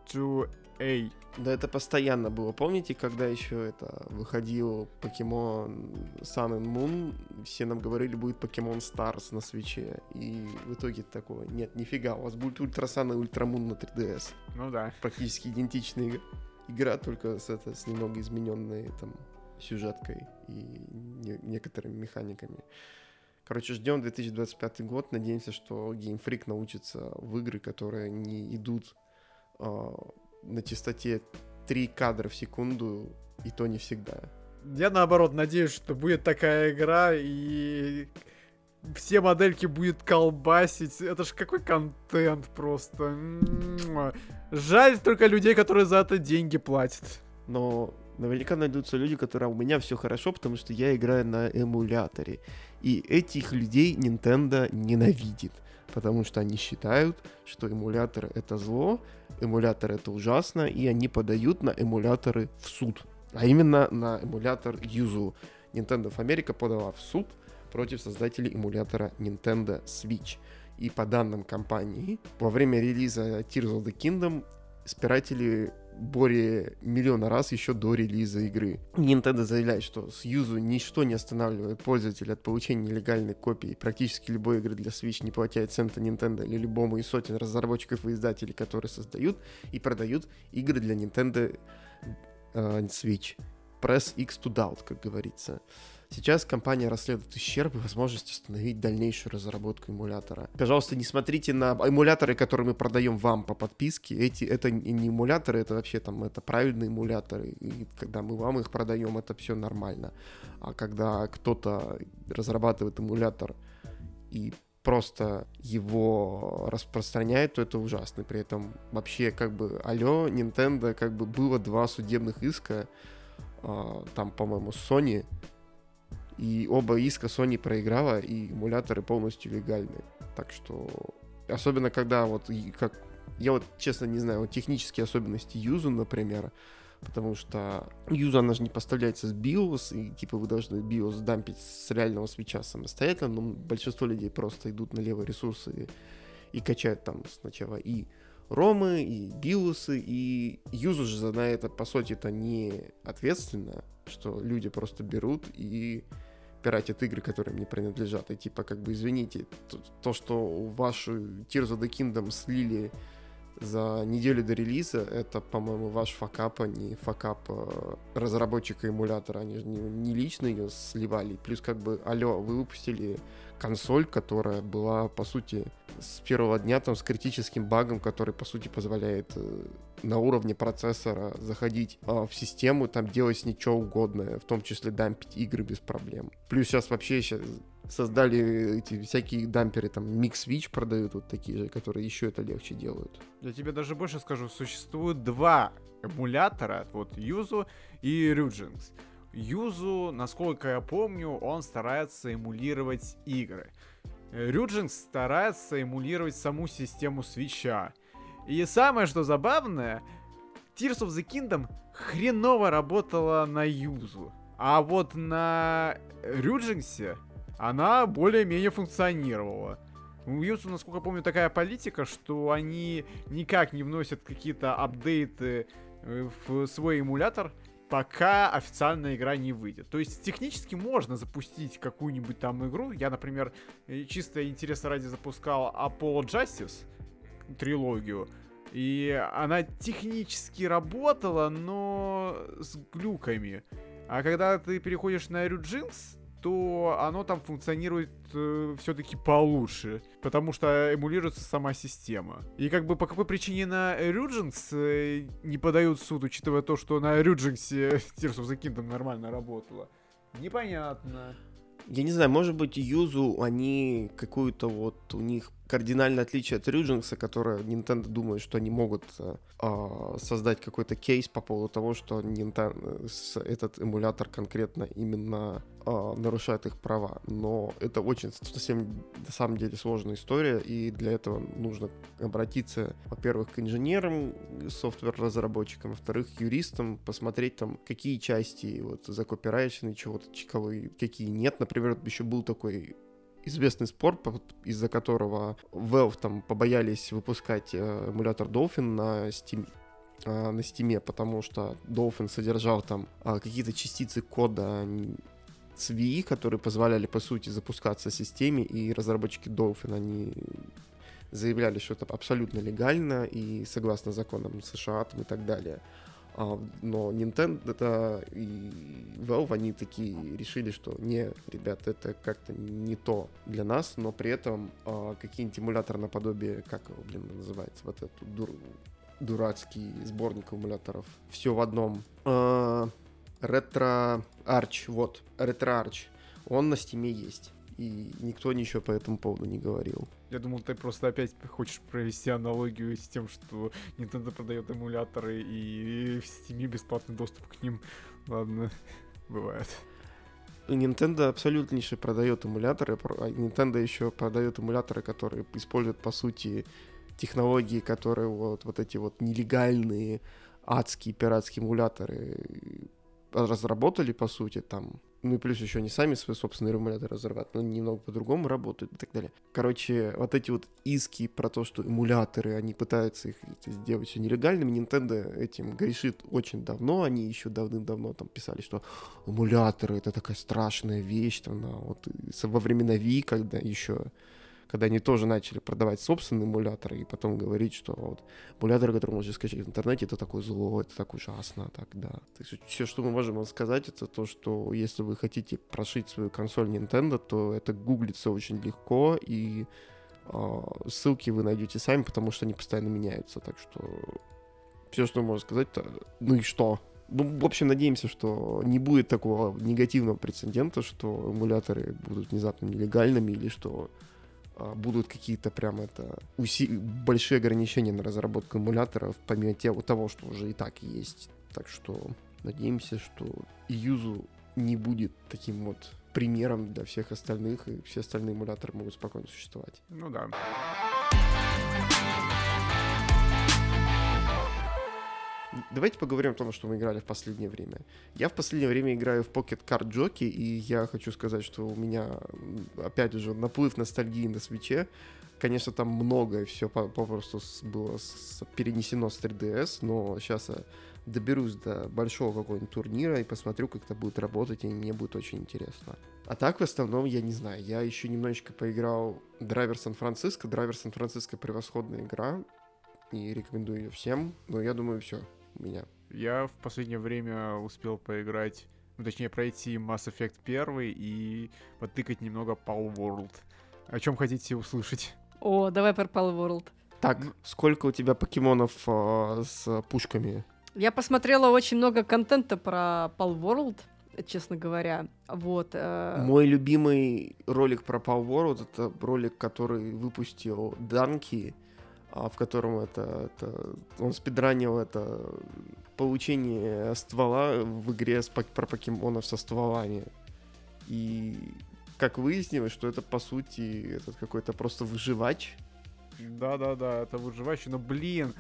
[SPEAKER 3] Z-A.
[SPEAKER 2] Да это постоянно было. Помните, когда еще это выходил покемон Sun and Moon, все нам говорили, будет покемон Stars на свече. И в итоге такого нет, нифига, у вас будет Ultra Sun и Ultra Moon на 3DS.
[SPEAKER 3] Ну да.
[SPEAKER 2] Практически идентичная иг- игра, только с, это, с немного измененной там сюжеткой и не- некоторыми механиками. Короче, ждем 2025 год. Надеемся, что Game Freak научится в игры, которые не идут э, на частоте 3 кадра в секунду, и то не всегда.
[SPEAKER 3] Я наоборот надеюсь, что будет такая игра, и все модельки будет колбасить. Это ж какой контент просто. Жаль только людей, которые за это деньги платят.
[SPEAKER 2] Но наверняка найдутся люди, которые «А у меня все хорошо, потому что я играю на эмуляторе. И этих людей Nintendo ненавидит, потому что они считают, что эмулятор это зло, эмулятор это ужасно, и они подают на эмуляторы в суд. А именно на эмулятор Yuzu. Nintendo of America подала в суд против создателей эмулятора Nintendo Switch. И по данным компании, во время релиза Tears of the Kingdom спиратели более миллиона раз еще до релиза игры. Nintendo заявляет, что с Юзу ничто не останавливает пользователя от получения нелегальной копии практически любой игры для Switch, не платя цента Nintendo или любому из сотен разработчиков и издателей, которые создают и продают игры для Nintendo э, Switch. Press X to doubt, как говорится. Сейчас компания расследует ущерб и возможность остановить дальнейшую разработку эмулятора. Пожалуйста, не смотрите на эмуляторы, которые мы продаем вам по подписке. Эти, это не эмуляторы, это вообще там, это правильные эмуляторы. И когда мы вам их продаем, это все нормально. А когда кто-то разрабатывает эмулятор и просто его распространяет, то это ужасно. При этом вообще как бы, алло, Nintendo, как бы было два судебных иска, э, там, по-моему, Sony и оба иска Sony проиграла, и эмуляторы полностью легальны. Так что, особенно когда вот, как, я вот честно не знаю, вот технические особенности Юзу, например, потому что Юзу, она же не поставляется с BIOS, и типа вы должны BIOS дампить с реального свеча самостоятельно, но большинство людей просто идут на левые ресурсы и, и качают там сначала и ромы, и биосы, и Юзу же за это, по сути, это не ответственно, что люди просто берут и пиратят игры, которые мне принадлежат. И типа, как бы, извините, то, то что вашу Tears of the Kingdom слили за неделю до релиза, это, по-моему, ваш факап, а не факап э, разработчика эмулятора. Они же не, не лично ее сливали. Плюс, как бы, алло, вы выпустили консоль, которая была, по сути, с первого дня там с критическим багом, который, по сути, позволяет э, на уровне процессора заходить э, в систему, там делать ничего угодное, в том числе дампить игры без проблем. Плюс сейчас вообще сейчас создали эти всякие дамперы, там, Switch продают вот такие же, которые еще это легче делают.
[SPEAKER 3] Я тебе даже больше скажу, существует два эмулятора, вот Юзу и Ryujinx. Юзу, насколько я помню, он старается эмулировать игры. Ryujinx старается эмулировать саму систему свеча. И самое, что забавное, Tears of the Kingdom хреново работала на Юзу. А вот на Ryujinx она более-менее функционировала. У Юзу, насколько помню, такая политика, что они никак не вносят какие-то апдейты э, в свой эмулятор, пока официальная игра не выйдет. То есть технически можно запустить какую-нибудь там игру. Я, например, э, чисто интереса ради запускал Apollo Justice трилогию. И она технически работала, но с глюками. А когда ты переходишь на Ryujinx, то оно там функционирует э, все-таки получше, потому что эмулируется сама система. И как бы по какой причине на Ryujinx э, не подают суд, учитывая то, что на Ryujinx *laughs* Tears of the Kingdom нормально работало? Непонятно.
[SPEAKER 2] Я не знаю, может быть, Юзу, они какую-то вот, у них кардинальное отличие от Ryujinx, которое Nintendo думает, что они могут э, создать какой-то кейс по поводу того, что Nintendo, этот эмулятор конкретно именно э, нарушает их права. Но это очень совсем на самом деле сложная история, и для этого нужно обратиться, во-первых, к инженерам, софтвер-разработчикам, во-вторых, к юристам, посмотреть там, какие части вот закопирайчены, чего-то, какие нет. Например, еще был такой известный спор, из-за которого Valve там побоялись выпускать э, эмулятор Dolphin на Steam э, на Steam, потому что Dolphin содержал там э, какие-то частицы кода CVE, которые позволяли, по сути, запускаться системе, и разработчики Dolphin, они заявляли, что это абсолютно легально и согласно законам США там, и так далее. А, но Nintendo и Valve, они такие решили, что не, ребят, это как-то не то для нас, но при этом а, какие-нибудь эмуляторы наподобие, как его, блин, называется, вот этот дур, дурацкий сборник эмуляторов. Все в одном. А, RetroArch, вот, RetroArch. Он на Steam'е есть. И никто ничего по этому поводу не говорил.
[SPEAKER 3] Я думал, ты просто опять хочешь провести аналогию с тем, что Nintendo продает эмуляторы и в Steam бесплатный доступ к ним. Ладно, *laughs* бывает.
[SPEAKER 2] Nintendo абсолютнейше продает эмуляторы, а Nintendo еще продает эмуляторы, которые используют, по сути, технологии, которые вот, вот эти вот нелегальные адские пиратские эмуляторы разработали, по сути, там ну и плюс еще они сами свои собственные эмуляторы разрабатывают, но немного по-другому работают и так далее. Короче, вот эти вот иски про то, что эмуляторы, они пытаются их сделать все нелегальными, Nintendo этим грешит очень давно, они еще давным-давно там писали, что эмуляторы это такая страшная вещь, там, на, вот во времена Ви, когда еще когда они тоже начали продавать собственные эмуляторы и потом говорить, что вот эмуляторы, которые можно скачать в интернете, это такое зло, это так ужасно, так да. Так что все, что мы можем вам сказать, это то, что если вы хотите прошить свою консоль Nintendo, то это гуглится очень легко и э, ссылки вы найдете сами, потому что они постоянно меняются. Так что все, что можно сказать, то ну и что? Ну, в общем, надеемся, что не будет такого негативного прецедента, что эмуляторы будут внезапно нелегальными или что будут какие-то прям это уси... большие ограничения на разработку эмуляторов, помимо того, что уже и так есть. Так что надеемся, что Юзу не будет таким вот примером для всех остальных, и все остальные эмуляторы могут спокойно существовать.
[SPEAKER 3] Ну да.
[SPEAKER 2] Давайте поговорим о том, что мы играли в последнее время. Я в последнее время играю в Pocket Card Jockey, и я хочу сказать, что у меня, опять же, наплыв ностальгии на свече. Конечно, там многое все попросту было перенесено с 3DS, но сейчас я доберусь до большого какого-нибудь турнира и посмотрю, как это будет работать, и мне будет очень интересно. А так, в основном, я не знаю. Я еще немножечко поиграл Драйвер Сан-Франциско. Драйвер Сан-Франциско превосходная игра, и рекомендую ее всем. Но я думаю, все меня.
[SPEAKER 3] Я в последнее время успел поиграть, ну, точнее, пройти Mass Effect 1 и потыкать немного Pal World. О чем хотите услышать?
[SPEAKER 1] О, давай про Pal World.
[SPEAKER 2] Так, ну... сколько у тебя покемонов э, с пушками?
[SPEAKER 1] Я посмотрела очень много контента про Pal World, честно говоря. Вот. Э...
[SPEAKER 2] Мой любимый ролик про Pal World это ролик, который выпустил Данки в котором это, это он спидранил это получение ствола в игре с, про покемонов со стволами. И как выяснилось, что это по сути этот какой-то просто выживач.
[SPEAKER 3] Да-да-да, это выживач, но блин,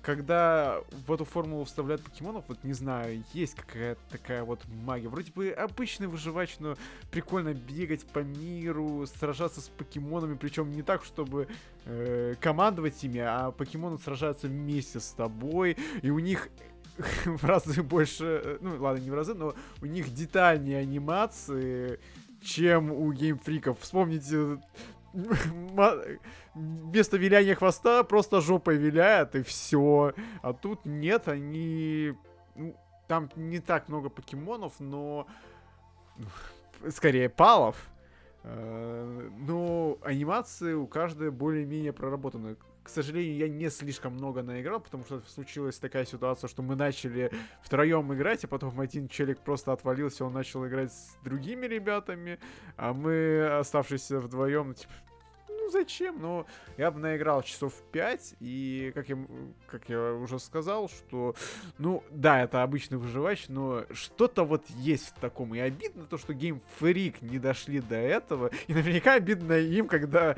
[SPEAKER 3] когда в эту формулу вставляют покемонов, вот не знаю, есть какая-то такая вот магия. Вроде бы обычный выживач, но прикольно бегать по миру, сражаться с покемонами, причем не так, чтобы э, командовать ими, а покемоны сражаются вместе с тобой, и у них *laughs* в разы больше, э, ну ладно, не в разы, но у них детальнее анимации, чем у геймфриков. Вспомните *laughs* вместо виляния хвоста просто жопой виляет, и все. А тут нет, они... Ну, там не так много покемонов, но... Скорее, палов. Э, но анимации у каждой более-менее проработаны. К сожалению, я не слишком много наиграл, потому что случилась такая ситуация, что мы начали втроем играть, а потом один челик просто отвалился, он начал играть с другими ребятами, а мы, оставшиеся вдвоем, типа, ну зачем? Ну, я бы наиграл часов 5, и как я, как я уже сказал, что, ну, да, это обычный выживач, но что-то вот есть в таком. И обидно то, что Game Freak не дошли до этого, и наверняка обидно им, когда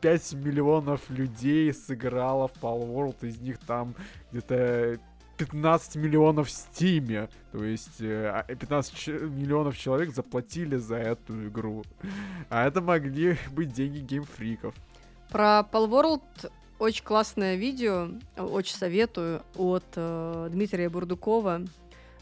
[SPEAKER 3] 25 миллионов людей сыграло в Pal из них там где-то 15 миллионов в Стиме. То есть 15 э, а, миллионов человек заплатили за эту игру. А это могли быть деньги геймфриков.
[SPEAKER 1] Про Palworld очень классное видео, очень советую, от э, Дмитрия Бурдукова.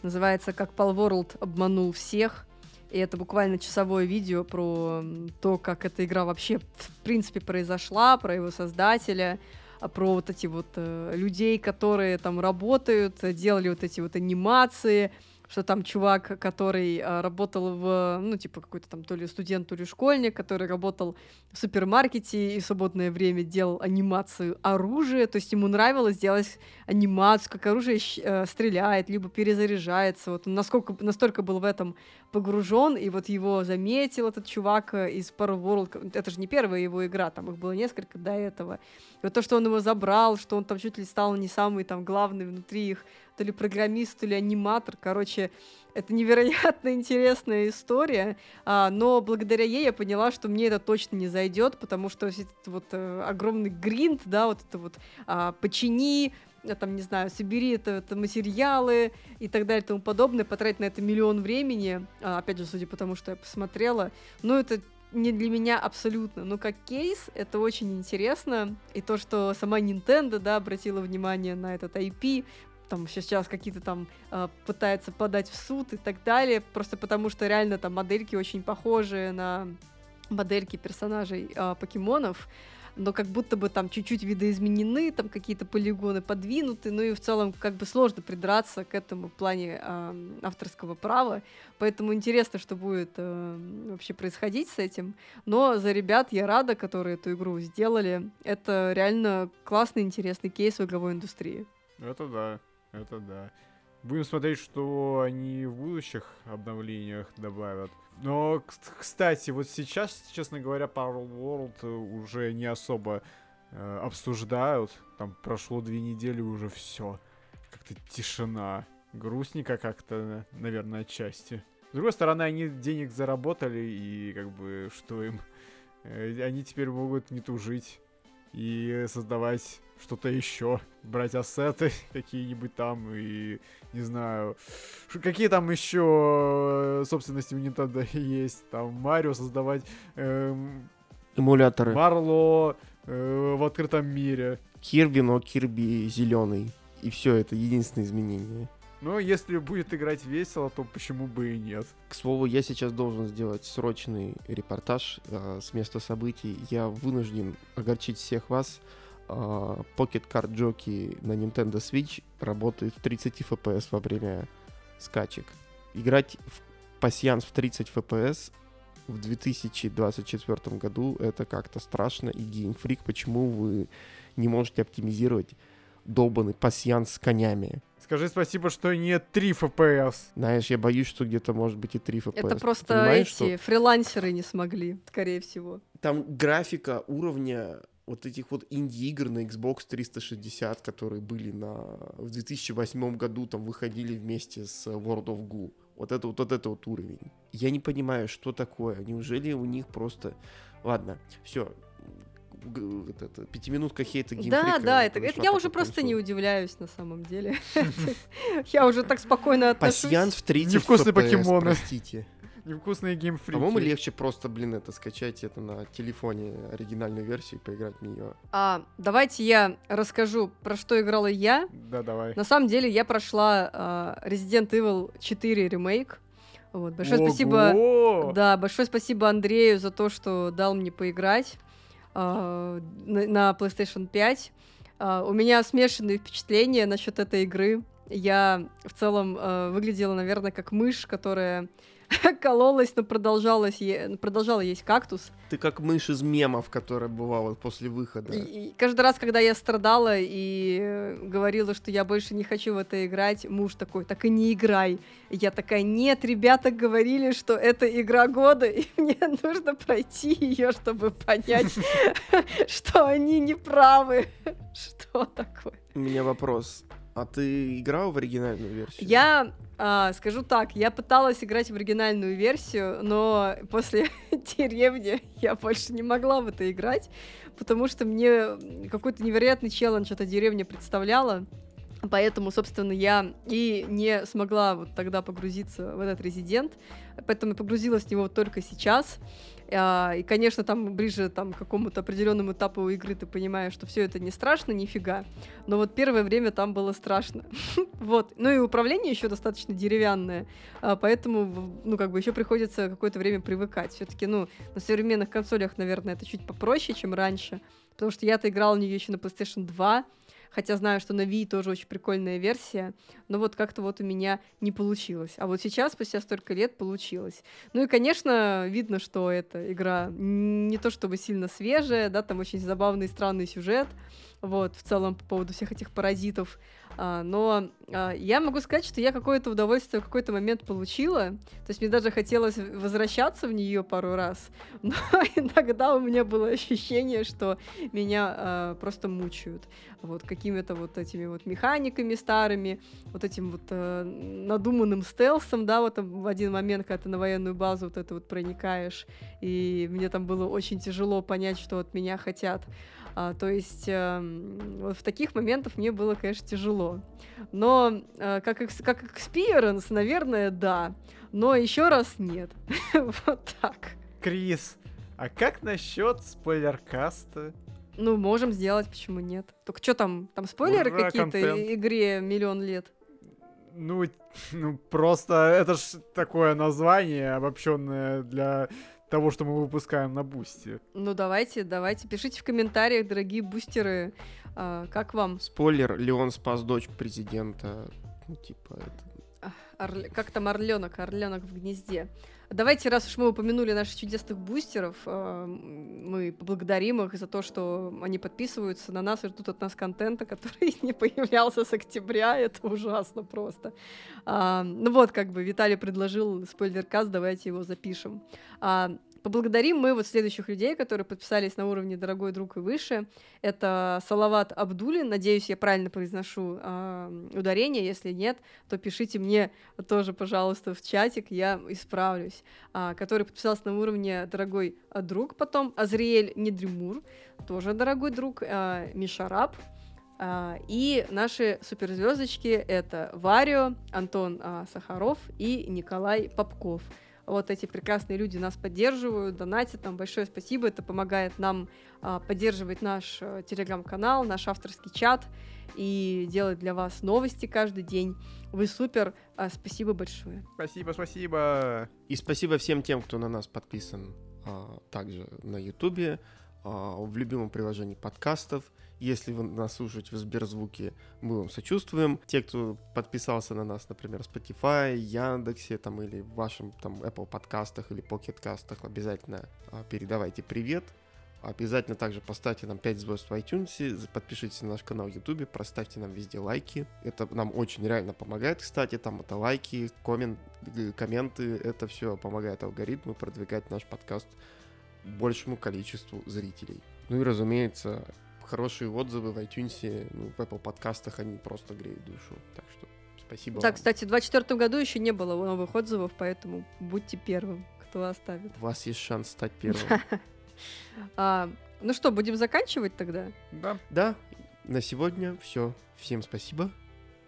[SPEAKER 1] Называется «Как Palworld обманул всех». И это буквально часовое видео про то, как эта игра вообще в принципе произошла, про его создателя, а, про вот эти вот э, людей, которые там работают, делали вот эти вот анимации, что там чувак, который а, работал в, ну, типа какой-то там то ли студент, то ли школьник, который работал в супермаркете и в свободное время делал анимацию оружия, то есть ему нравилось делать анимацию, как оружие э, стреляет, либо перезаряжается, вот он насколько, настолько был в этом погружен, и вот его заметил этот чувак э, из Power World, это же не первая его игра, там их было несколько до этого, и вот то, что он его забрал, что он там чуть ли стал не самый там главный внутри их то ли программист, то ли аниматор. Короче, это невероятно *laughs* интересная история, а, но благодаря ей я поняла, что мне это точно не зайдет, потому что этот вот э, огромный гринд, да, вот это вот а, почини, э, там, не знаю, собери это, это материалы и так далее и тому подобное, потратить на это миллион времени, а, опять же, судя по тому, что я посмотрела, ну, это не для меня абсолютно, но как кейс это очень интересно, и то, что сама Nintendo, да, обратила внимание на этот IP, там сейчас какие-то там э, пытается подать в суд и так далее, просто потому что реально там модельки очень похожие на модельки персонажей э, покемонов, но как будто бы там чуть-чуть видоизменены, там какие-то полигоны подвинуты, ну и в целом как бы сложно придраться к этому в плане э, авторского права, поэтому интересно, что будет э, вообще происходить с этим, но за ребят я рада, которые эту игру сделали, это реально классный, интересный кейс в игровой индустрии.
[SPEAKER 3] Это да. Это да. Будем смотреть, что они в будущих обновлениях добавят. Но, кстати, вот сейчас, честно говоря, Power World уже не особо э, обсуждают. Там прошло две недели уже все. Как-то тишина. Грустненько как-то, наверное, отчасти. С другой стороны, они денег заработали, и как бы что им? Э, они теперь могут не тужить и создавать что-то еще, брать ассеты *laughs* какие-нибудь там и не знаю, какие там еще э, собственности у Nintendo *laughs* есть, там Марио создавать эм,
[SPEAKER 2] эмуляторы,
[SPEAKER 3] Марло э, в открытом мире,
[SPEAKER 2] Кирби, но Кирби зеленый, и все это единственное изменение.
[SPEAKER 3] Но если будет играть весело, то почему бы и нет?
[SPEAKER 2] К слову, я сейчас должен сделать срочный репортаж э, с места событий. Я вынужден огорчить всех вас. Э, Pocket Card Jockey на Nintendo Switch работает в 30 FPS во время скачек. Играть в пассианс в 30 FPS в 2024 году это как-то страшно. И геймфрик, почему вы не можете оптимизировать долбанный пассианс с конями?
[SPEAKER 3] Скажи спасибо, что не 3 FPS.
[SPEAKER 2] Знаешь, я боюсь, что где-то может быть и 3 FPS.
[SPEAKER 1] Это просто Понимаешь, эти что... фрилансеры не смогли, скорее всего.
[SPEAKER 2] Там графика уровня вот этих вот инди-игр на Xbox 360, которые были на... в 2008 году, там выходили вместе с World of Goo. Вот это вот, вот это вот уровень. Я не понимаю, что такое. Неужели у них просто... Ладно, все, это, это, пятиминутка хейта
[SPEAKER 1] геймфрика. Да, да, это, это я уже просто не удивляюсь на самом деле. *laughs* Я уже так спокойно отношусь.
[SPEAKER 2] Пассианс в 30
[SPEAKER 3] Невкусные покемоны.
[SPEAKER 2] Простите.
[SPEAKER 3] Невкусные геймфрики.
[SPEAKER 2] По-моему, легче просто, блин, это скачать это на телефоне оригинальную версию и поиграть в нее.
[SPEAKER 1] А, давайте я расскажу, про что играла я.
[SPEAKER 3] Да, давай.
[SPEAKER 1] На самом деле, я прошла uh, Resident Evil 4 ремейк. Вот, большое Ого! спасибо. Да, большое спасибо Андрею за то, что дал мне поиграть. А, на, PlayStation 5. А, у меня смешанные впечатления насчет этой игры. Я в целом а, выглядела, наверное, как мышь, которая *laughs* кололась, но продолжалась, е... продолжала есть кактус.
[SPEAKER 2] Ты как мышь из мемов, которая бывала после выхода.
[SPEAKER 1] И, и каждый раз, когда я страдала и э, говорила, что я больше не хочу в это играть, муж такой, так и не играй. И я такая, нет, ребята говорили, что это игра года, и *laughs* мне нужно пройти ее, чтобы понять, *laughs* что они не правы. Что такое?
[SPEAKER 2] У меня вопрос. А ты играл в оригинальную версию?
[SPEAKER 1] Я а, скажу так, я пыталась играть в оригинальную версию, но после *laughs* деревни я больше не могла в это играть, потому что мне какой-то невероятный челлендж эта деревня представляла. Поэтому, собственно, я и не смогла вот тогда погрузиться в этот резидент, поэтому погрузилась в него только сейчас. А, и, конечно, там ближе там, к какому-то определенному этапу игры ты понимаешь, что все это не страшно, нифига. Но вот первое время там было страшно. *laughs* вот. Ну и управление еще достаточно деревянное, а, поэтому, ну, как бы еще приходится какое-то время привыкать. Все-таки, ну, на современных консолях, наверное, это чуть попроще, чем раньше. потому что я-то играла в нее еще на PlayStation 2, хотя знаю, что на Wii тоже очень прикольная версия, но вот как-то вот у меня не получилось. А вот сейчас, спустя столько лет, получилось. Ну и, конечно, видно, что эта игра не то чтобы сильно свежая, да, там очень забавный и странный сюжет, вот, в целом по поводу всех этих паразитов. А, но а, я могу сказать, что я какое-то удовольствие в какой-то момент получила. То есть мне даже хотелось возвращаться в нее пару раз. *laughs* Но иногда у меня было ощущение, что меня а, просто мучают. Вот какими-то вот этими вот механиками старыми, вот этим вот а, надуманным стелсом, да, вот в один момент, когда ты на военную базу вот это вот проникаешь, и мне там было очень тяжело понять, что от меня хотят. А, то есть э, вот в таких моментах мне было, конечно, тяжело. Но э, как, как experience, наверное, да. Но еще раз нет. *laughs* вот так.
[SPEAKER 3] Крис, а как насчет спойлеркаста?
[SPEAKER 1] Ну, можем сделать, почему нет? Только что там? Там спойлеры какие-то игре миллион лет?
[SPEAKER 3] Ну, *laughs* ну, просто это ж такое название, обобщенное для того, что мы выпускаем на бусте.
[SPEAKER 1] Ну давайте, давайте, пишите в комментариях, дорогие бустеры, а, как вам?
[SPEAKER 2] Спойлер, Леон спас дочь президента, ну типа это...
[SPEAKER 1] Орле... Как там орленок, орленок в гнезде. Давайте, раз уж мы упомянули наших чудесных бустеров, а, мы поблагодарим их за то, что они подписываются на нас и ждут от нас контента, который *laughs* не появлялся с октября. Это ужасно просто. А, ну вот, как бы Виталий предложил спойлеркаст, давайте его запишем. А, Поблагодарим мы вот следующих людей, которые подписались на уровне «Дорогой друг» и выше. Это Салават Абдулин, надеюсь, я правильно произношу э, ударение, если нет, то пишите мне тоже, пожалуйста, в чатик, я исправлюсь. Э, который подписался на уровне «Дорогой друг», потом Азриэль Недримур, тоже «Дорогой друг», э, Мишараб, Uh, и наши суперзвездочки это Варио, Антон uh, Сахаров и Николай Попков вот эти прекрасные люди нас поддерживают, донатят, там большое спасибо, это помогает нам а, поддерживать наш а, телеграм-канал, наш авторский чат и делать для вас новости каждый день. Вы супер, а, спасибо большое.
[SPEAKER 3] Спасибо, спасибо.
[SPEAKER 2] И спасибо всем тем, кто на нас подписан а, также на ютубе, а, в любимом приложении подкастов, если вы нас слушаете в Сберзвуке, мы вам сочувствуем. Те, кто подписался на нас, например, Spotify, Яндексе там, или в вашем там, Apple подкастах или Pocket кастах, обязательно а, передавайте привет. Обязательно также поставьте нам 5 звезд в iTunes, подпишитесь на наш канал в YouTube, проставьте нам везде лайки. Это нам очень реально помогает, кстати, там это лайки, коммент, комменты, это все помогает алгоритму продвигать наш подкаст большему количеству зрителей. Ну и, разумеется, хорошие отзывы в iTunes, ну, в Apple подкастах, они просто греют душу. Так что спасибо
[SPEAKER 1] Да, вам. кстати, в 2024 году еще не было новых отзывов, поэтому будьте первым, кто оставит.
[SPEAKER 2] У вас есть шанс стать *laughs* первым.
[SPEAKER 1] А, ну что, будем заканчивать тогда?
[SPEAKER 3] Да.
[SPEAKER 2] Да, на сегодня все. Всем спасибо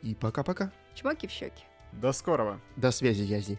[SPEAKER 2] и пока-пока.
[SPEAKER 1] Чмоки в щеки.
[SPEAKER 3] До скорого.
[SPEAKER 2] До связи, Язи.